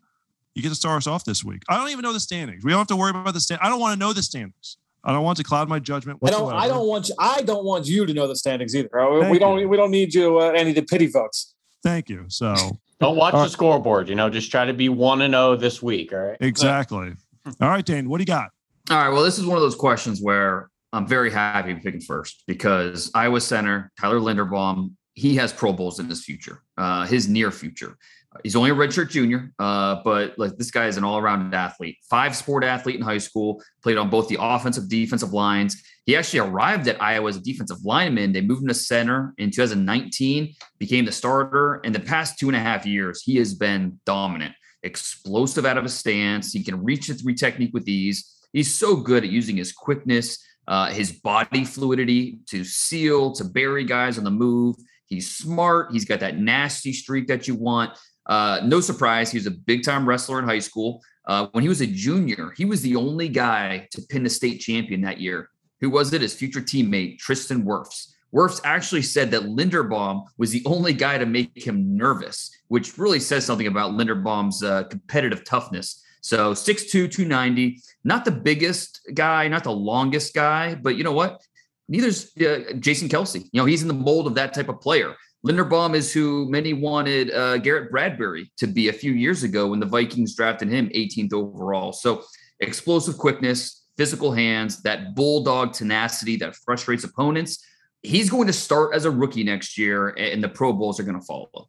you get to start us off this week. I don't even know the standings. We don't have to worry about the stand. I don't want to know the standings. I don't want to cloud my judgment. Whatsoever. I don't. I don't want you. I don't want you to know the standings either. Thank we don't. We don't need you uh, any of the pity votes. Thank you. So don't watch the scoreboard. You know, just try to be one and zero oh this week. All right. Exactly. all right, Dane. What do you got? All right. Well, this is one of those questions where I'm very happy picking first because Iowa center Tyler Linderbaum, he has Pro Bowls in his future, uh, his near future. He's only a redshirt junior, uh, but like this guy is an all-around athlete. Five sport athlete in high school, played on both the offensive, defensive lines. He actually arrived at Iowa as a defensive lineman. They moved him to center in 2019, became the starter. In the past two and a half years, he has been dominant, explosive out of his stance. He can reach the three technique with ease He's so good at using his quickness, uh, his body fluidity to seal, to bury guys on the move. He's smart. He's got that nasty streak that you want. Uh, no surprise, he was a big time wrestler in high school. Uh, when he was a junior, he was the only guy to pin the state champion that year. Who was it? His future teammate, Tristan Wirfs. Wirfs actually said that Linderbaum was the only guy to make him nervous, which really says something about Linderbaum's uh, competitive toughness. So 6'2, 290, not the biggest guy, not the longest guy, but you know what? Neither's uh, Jason Kelce. You know, he's in the mold of that type of player. Linderbaum is who many wanted uh, Garrett Bradbury to be a few years ago when the Vikings drafted him 18th overall. So explosive quickness, physical hands, that bulldog tenacity that frustrates opponents. He's going to start as a rookie next year, and the Pro Bowls are going to follow.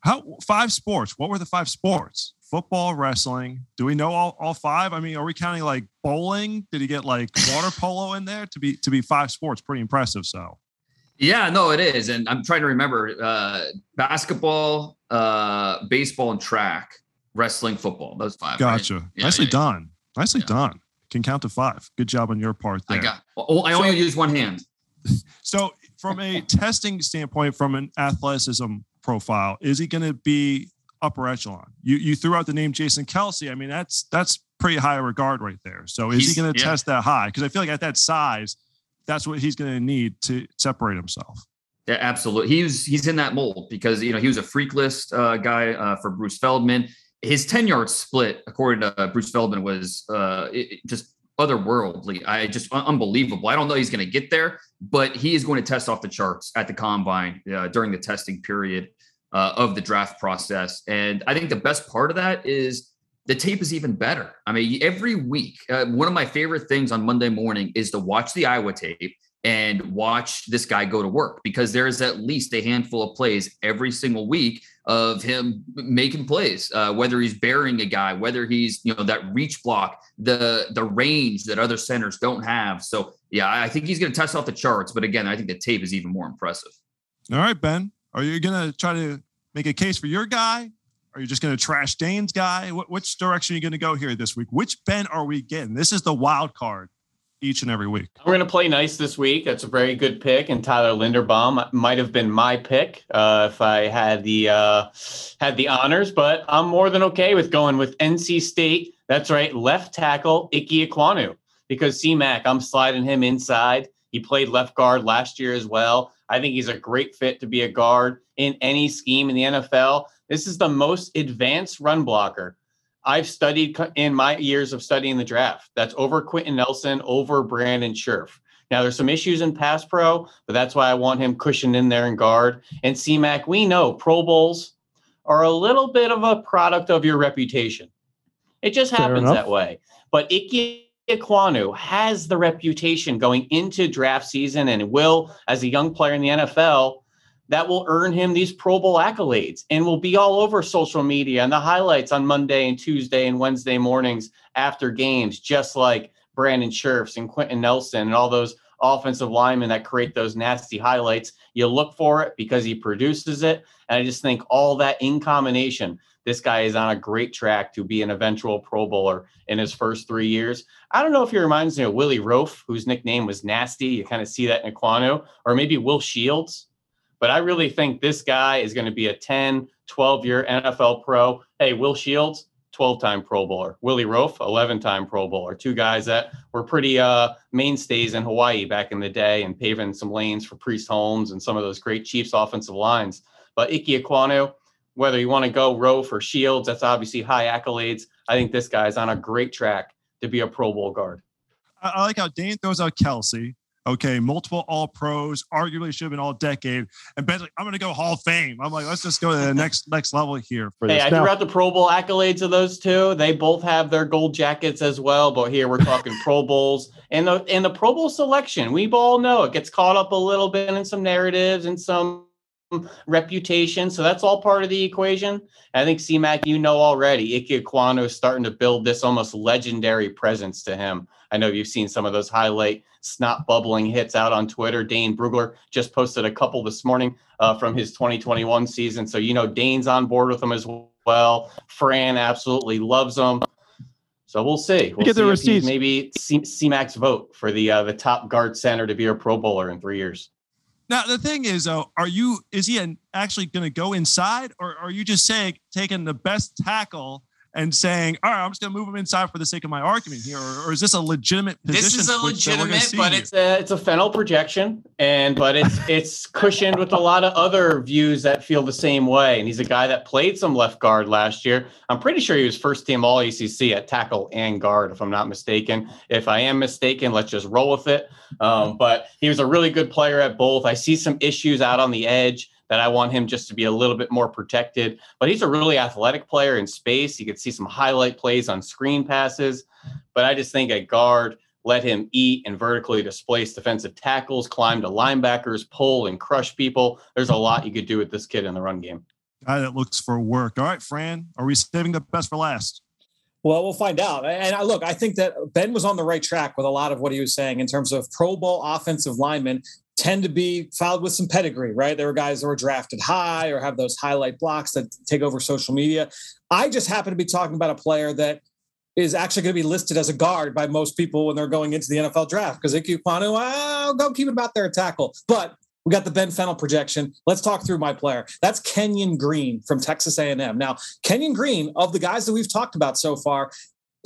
How five sports? What were the five sports? football, wrestling. Do we know all, all five? I mean, are we counting like bowling? Did he get like water polo in there to be to be five sports? Pretty impressive. So yeah, no, it is. And I'm trying to remember uh basketball, uh, baseball, and track, wrestling, football. Those five. Gotcha. Right? Yeah, Nicely yeah, done. Nicely yeah. done. Can count to five. Good job on your part there. I got well, I only so, use one hand. So from a testing standpoint, from an athleticism profile, is he going to be upper echelon. You you threw out the name Jason Kelce. I mean, that's that's pretty high regard right there. So is he's, he going to test that high? Because I feel like at that size, that's what he's going to need to separate himself. Yeah, absolutely. He's he's in that mold because you know he was a freak list uh, guy uh, for Bruce Feldman. His ten yard split, according to uh, Bruce Feldman, was uh, it, just otherworldly. I just unbelievable. I don't know he's going to get there, but he is going to test off the charts at the combine uh, during the testing period uh, of the draft process. And I think the best part of that is the tape is even better. I mean, every week, uh, one of my favorite things on Monday morning is to watch the Iowa tape and watch this guy go to work because there is at least a handful of plays every single week of him making plays, uh, whether he's burying a guy, whether he's you know that reach block, the the range that other centers don't have. So yeah, I think he's going to test off the charts. But again, I think the tape is even more impressive. All right, Ben. Are you going to try to make a case for your guy? Are you just going to trash Dane's guy? Which direction are you going to go here this week? Which Ben are we getting? This is the wild card each and every week. We're going to play nice this week. That's a very good pick, and Tyler Linderbaum might have been my pick uh, if I had the uh, had the honors. But I'm more than okay with going with NC State. That's right, left tackle Ike Ekwonu because C-Mac, I'm sliding him inside. He played left guard last year as well. I think he's a great fit to be a guard in any scheme in the NFL. This is the most advanced run blocker I've studied in my years of studying the draft. That's over Quenton Nelson, over Brandon Scherff. Now, there's some issues in pass pro, but that's why I want him cushioned in there in guard. And CMAC, we know Pro Bowls are a little bit of a product of your reputation. It just happens that way. But Ike Ekwonu has the reputation going into draft season and will, as a young player in the NFL, that will earn him these Pro Bowl accolades and will be all over social media and the highlights on Monday and Tuesday and Wednesday mornings after games, just like Brandon Scherffs and Quenton Nelson and all those offensive linemen that create those nasty highlights. You look for it because he produces it. And I just think all that in combination, this guy is on a great track to be an eventual Pro Bowler in his first three years. I don't know if he reminds me of Willie Roaf, whose nickname was Nasty. You kind of see that in Ekwonu, or maybe Will Shields. But I really think this guy is going to be a 10, 12 year NFL pro. Hey, Will Shields, 12 time Pro Bowler. Willie Roaf, 11 time Pro Bowler. Two guys that were pretty uh, mainstays in Hawaii back in the day and paving some lanes for Priest Holmes and some of those great Chiefs offensive lines. But Ike Ekwonu, whether you want to go Roaf or Shields, that's obviously high accolades. I think this guy's on a great track to be a Pro Bowl guard. I like how Dane throws out Kelce. Okay, multiple All Pros, arguably should have been All Decade, and Ben's like, "I'm going to go Hall of Fame." I'm like, "Let's just go to the next next level here." For hey, this. I now, threw out the Pro Bowl accolades of those two. They both have their gold jackets as well, but here we're talking Pro Bowls and the and the Pro Bowl selection. We all know it gets caught up a little bit in some narratives and some reputation. So that's all part of the equation. I think CMAC, you know already, Ike Ekwonu is starting to build this almost legendary presence to him. I know you've seen some of those highlight snot bubbling hits out on Twitter. Dane Brugler just posted a couple this morning uh, from his 2021 season. So, you know, Dane's on board with them as well. Fran absolutely loves them. So we'll see. We'll get see the receipts. Maybe CMAC's vote for the uh, the top guard center to be a Pro Bowler in three years. Now the thing is, though, are you is he an, actually going to go inside, or are you just saying taking the best tackle and saying, "All right, I'm just going to move him inside for the sake of my argument here," or, or is this a legitimate position? This is a legitimate, but it's a it's a Fennell projection, and but it's it's cushioned with a lot of other views that feel the same way. And he's a guy that played some left guard last year. I'm pretty sure he was first team All ACC at tackle and guard, if I'm not mistaken. If I am mistaken, let's just roll with it. Um, but he was a really good player at both. I see some issues out on the edge that I want him just to be a little bit more protected. But he's a really athletic player in space. You could see some highlight plays on screen passes. But I just think at guard, let him eat and vertically displace defensive tackles, climb to linebackers, pull and crush people. There's a lot you could do with this kid in the run game. Guy that looks for work. All right, Fran, are we saving the best for last? Well, we'll find out. And I look, I think that Ben was on the right track with a lot of what he was saying in terms of Pro Bowl offensive linemen tend to be filed with some pedigree, right? There were guys that were drafted high or have those highlight blocks that take over social media. I just happen to be talking about a player that is actually going to be listed as a guard by most people when they're going into the NFL draft because Ike Ekwonu, I'll go keep him out there at tackle. But we got the Ben Fennell projection. Let's talk through my player. That's Kenyon Green from Texas A&M. Now, Kenyon Green, of the guys that we've talked about so far,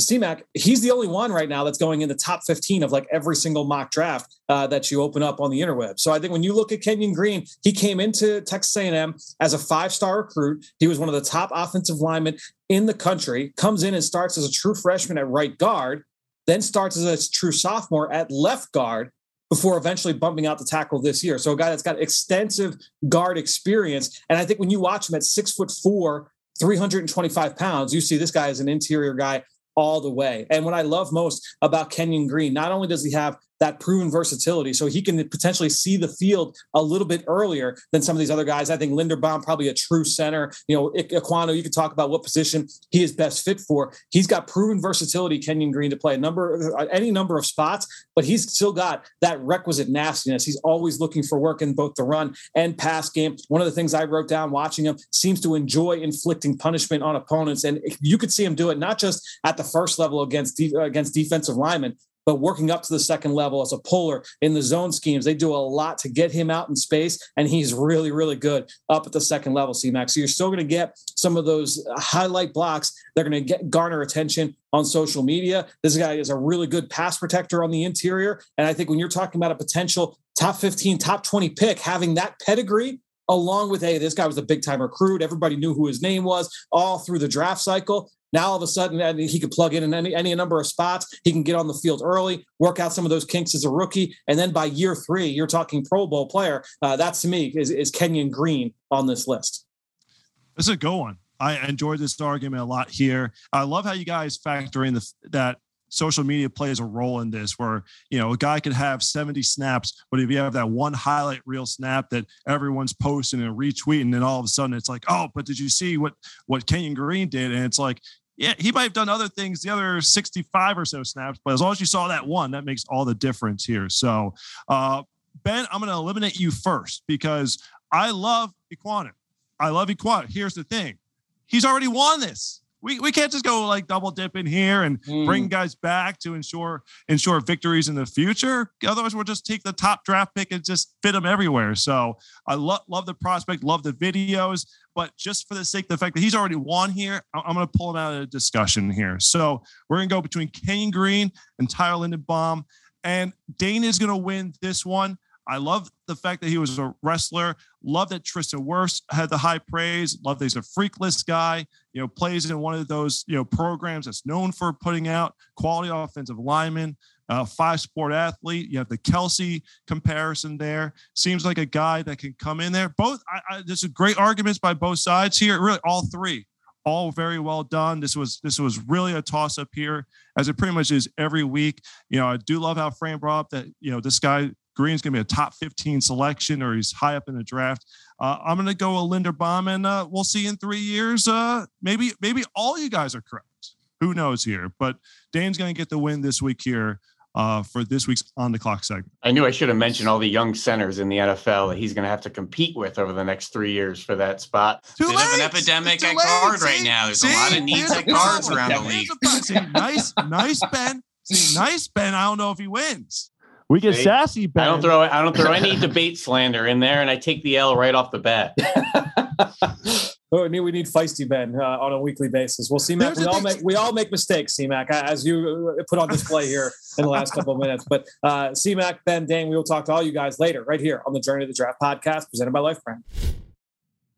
CMAC, he's the only one right now that's going in the top 15 of like every single mock draft uh, that you open up on the interweb. So I think when you look at Kenyon Green, he came into Texas A&M as a five-star recruit. He was one of the top offensive linemen in the country. Comes in and starts as a true freshman at right guard, then starts as a true sophomore at left guard before eventually bumping out the tackle this year. So a guy that's got extensive guard experience. And I think when you watch him at six foot four, 325 pounds, you see this guy is an interior guy all the way. And what I love most about Kenyon Green, not only does he have that proven versatility. So he can potentially see the field a little bit earlier than some of these other guys. I think Linderbaum, probably a true center. You know, Ekwonu, you could talk about what position he is best fit for. He's got proven versatility, Kenyon Green, to play a number, uh, any number of spots, but he's still got that requisite nastiness. He's always looking for work in both the run and pass game. One of the things I wrote down watching him seems to enjoy inflicting punishment on opponents. And you could see him do it not just at the first level against, de- against defensive linemen, but working up to the second level as a puller in the zone schemes, they do a lot to get him out in space, and he's really, really good up at the second level, CMAC. So you're still going to get some of those highlight blocks. They're going to get garner attention on social media. This guy is a really good pass protector on the interior, and I think when you're talking about a potential top 15, top 20 pick, having that pedigree along with, hey, this guy was a big time recruit. Everybody knew who his name was all through the draft cycle. Now all of a sudden, he could plug in in any, any number of spots. He can get on the field early, work out some of those kinks as a rookie, and then by year three, you're talking Pro Bowl player. Uh, that to me is, is Kenyon Green on this list. This is a good one. I enjoyed this argument a lot here. I love how you guys factor in the that social media plays a role in this where you know a guy could have 70 snaps but if you have that one highlight reel snap that everyone's posting and retweeting then all of a sudden it's like oh but did you see what what kenyon green did and it's like yeah he might have done other things the other 65 or so snaps but as long as you saw that one that makes all the difference here so uh ben i'm going to eliminate you first because i love Ekwonu. i love Ekwonu. here's the thing he's already won this we, we can't just go like double dip in here and mm. bring guys back to ensure ensure victories in the future. Otherwise, we'll just take the top draft pick and just fit them everywhere. So I love love the prospect, love the videos, but just for the sake of the fact that he's already won here, I'm going to pull him out of the discussion here. So we're going to go between Kenyon Green and Tyler Linderbaum, and Dane is going to win this one. I love the fact that he was a wrestler. Love that Tristan Wirfs had the high praise. Love that he's a freakless guy. You know, plays in one of those you know programs that's known for putting out quality offensive linemen. Uh, five sport athlete. You have the Kelce comparison there. Seems like a guy that can come in there. Both. I, I, there's a great arguments by both sides here. Really, all three all very well done. This was this was really a toss up here, as it pretty much is every week. You know, I do love how Fran brought up that you know this guy Green's going to be a top 15 selection or he's high up in the draft. Uh, I'm going to go a Linderbaum, and uh, we'll see in three years. Uh, maybe maybe all you guys are correct. Who knows here? But Dane's going to get the win this week here. Uh, for this week's on the clock segment. I knew I should have mentioned all the young centers in the NFL that he's going to have to compete with over the next three years for that spot. Too Bit late. of an epidemic at guard right now. There's see? a lot of needs at guards around the league. See, nice, nice Ben. See, nice Ben. I don't know if he wins. We get sassy. Ben. I don't throw. I don't throw any debate slander in there, and I take the L right off the bat. oh, we need, we need feisty Ben uh, on a weekly basis. Well, CMAC, we all make we all make mistakes, CMAC, as you uh, put on display here in the last couple of minutes. But uh, CMAC, Ben, Dane, we will talk to all you guys later, right here on the Journey to the Draft podcast, presented by Life Brand.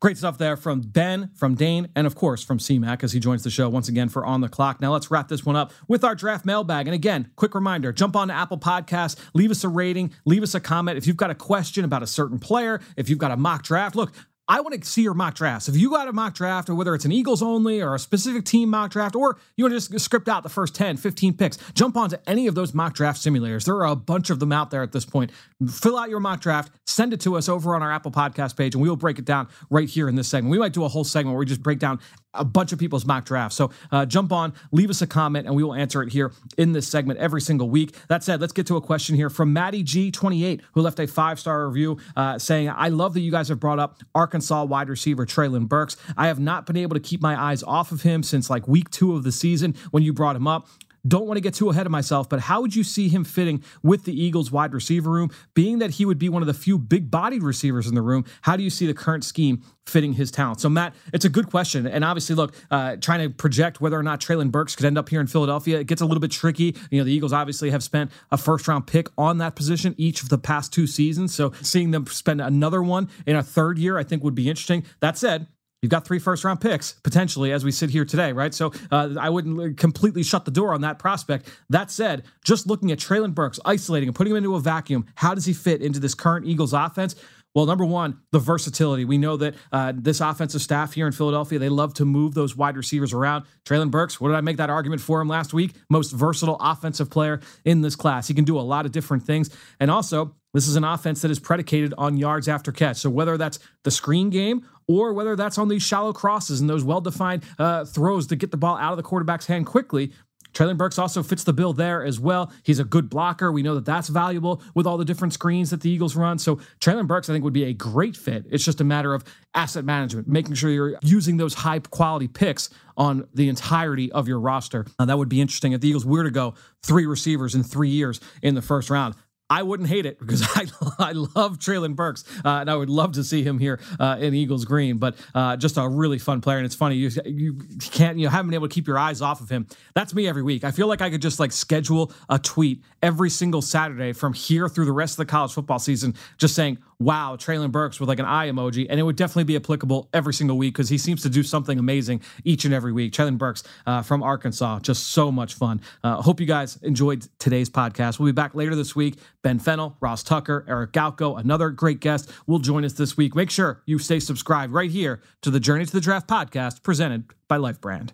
Great stuff there from Ben, from Dane, and of course from CMAC as he joins the show once again for On the Clock. Now let's wrap this one up with our draft mailbag. And again, quick reminder jump on to Apple Podcasts, leave us a rating, leave us a comment. If you've got a question about a certain player, if you've got a mock draft, look, I want to see your mock drafts. If you got a mock draft, or whether it's an Eagles only or a specific team mock draft, or you want to just script out the first 10, 15 picks, jump onto any of those mock draft simulators. There are a bunch of them out there at this point. Fill out your mock draft, send it to us over on our Apple Podcast page, and we will break it down right here in this segment. We might do a whole segment where we just break down a bunch of people's mock drafts. So uh, jump on, leave us a comment, and we will answer it here in this segment every single week. That said, let's get to a question here from Maddie G28, who left a five star review uh, saying, I love that you guys have brought up Arkansas wide receiver Treylon Burks. I have not been able to keep my eyes off of him since like week two of the season when you brought him up. Don't want to get too ahead of myself, but how would you see him fitting with the Eagles wide receiver room? Being that he would be one of the few big bodied receivers in the room, how do you see the current scheme fitting his talent? So, Matt, it's a good question. And obviously, look, uh, trying to project whether or not Treylon Burks could end up here in Philadelphia, it gets a little bit tricky. You know, the Eagles obviously have spent a first round pick on that position each of the past two seasons. So, seeing them spend another one in a third year, I think would be interesting. That said, You've got three first round picks potentially as we sit here today, right? So uh, I wouldn't completely shut the door on that prospect. That said, just looking at Treylon Burks, isolating and putting him into a vacuum, how does he fit into this current Eagles offense? Well, number one, the versatility. We know that uh, this offensive staff here in Philadelphia, they love to move those wide receivers around. Treylon Burks, what did I make that argument for him last week? Most versatile offensive player in this class. He can do a lot of different things. And also, this is an offense that is predicated on yards after catch. So whether that's the screen game or whether that's on these shallow crosses and those well-defined uh, throws to get the ball out of the quarterback's hand quickly, Treylon Burks also fits the bill there as well. He's a good blocker. We know that that's valuable with all the different screens that the Eagles run. So Treylon Burks, I think, would be a great fit. It's just a matter of asset management, making sure you're using those high quality picks on the entirety of your roster. Now, that would be interesting if the Eagles were to go three receivers in three years in the first round. I wouldn't hate it because I, I love Treylon Burks uh, and I would love to see him here uh, in Eagles green. But uh, just a really fun player, and it's funny you you can't you haven't been able to keep your eyes off of him. That's me every week. I feel like I could just like schedule a tweet every single Saturday from here through the rest of the college football season, just saying wow Treylon Burks with like an eye emoji, and it would definitely be applicable every single week because he seems to do something amazing each and every week. Treylon Burks uh, from Arkansas, just so much fun. Uh, hope you guys enjoyed today's podcast. We'll be back later this week. Ben Fennell, Ross Tucker, Eric Galko, another great guest will join us this week. Make sure you stay subscribed right here to the Journey to the Draft podcast presented by Life Brand.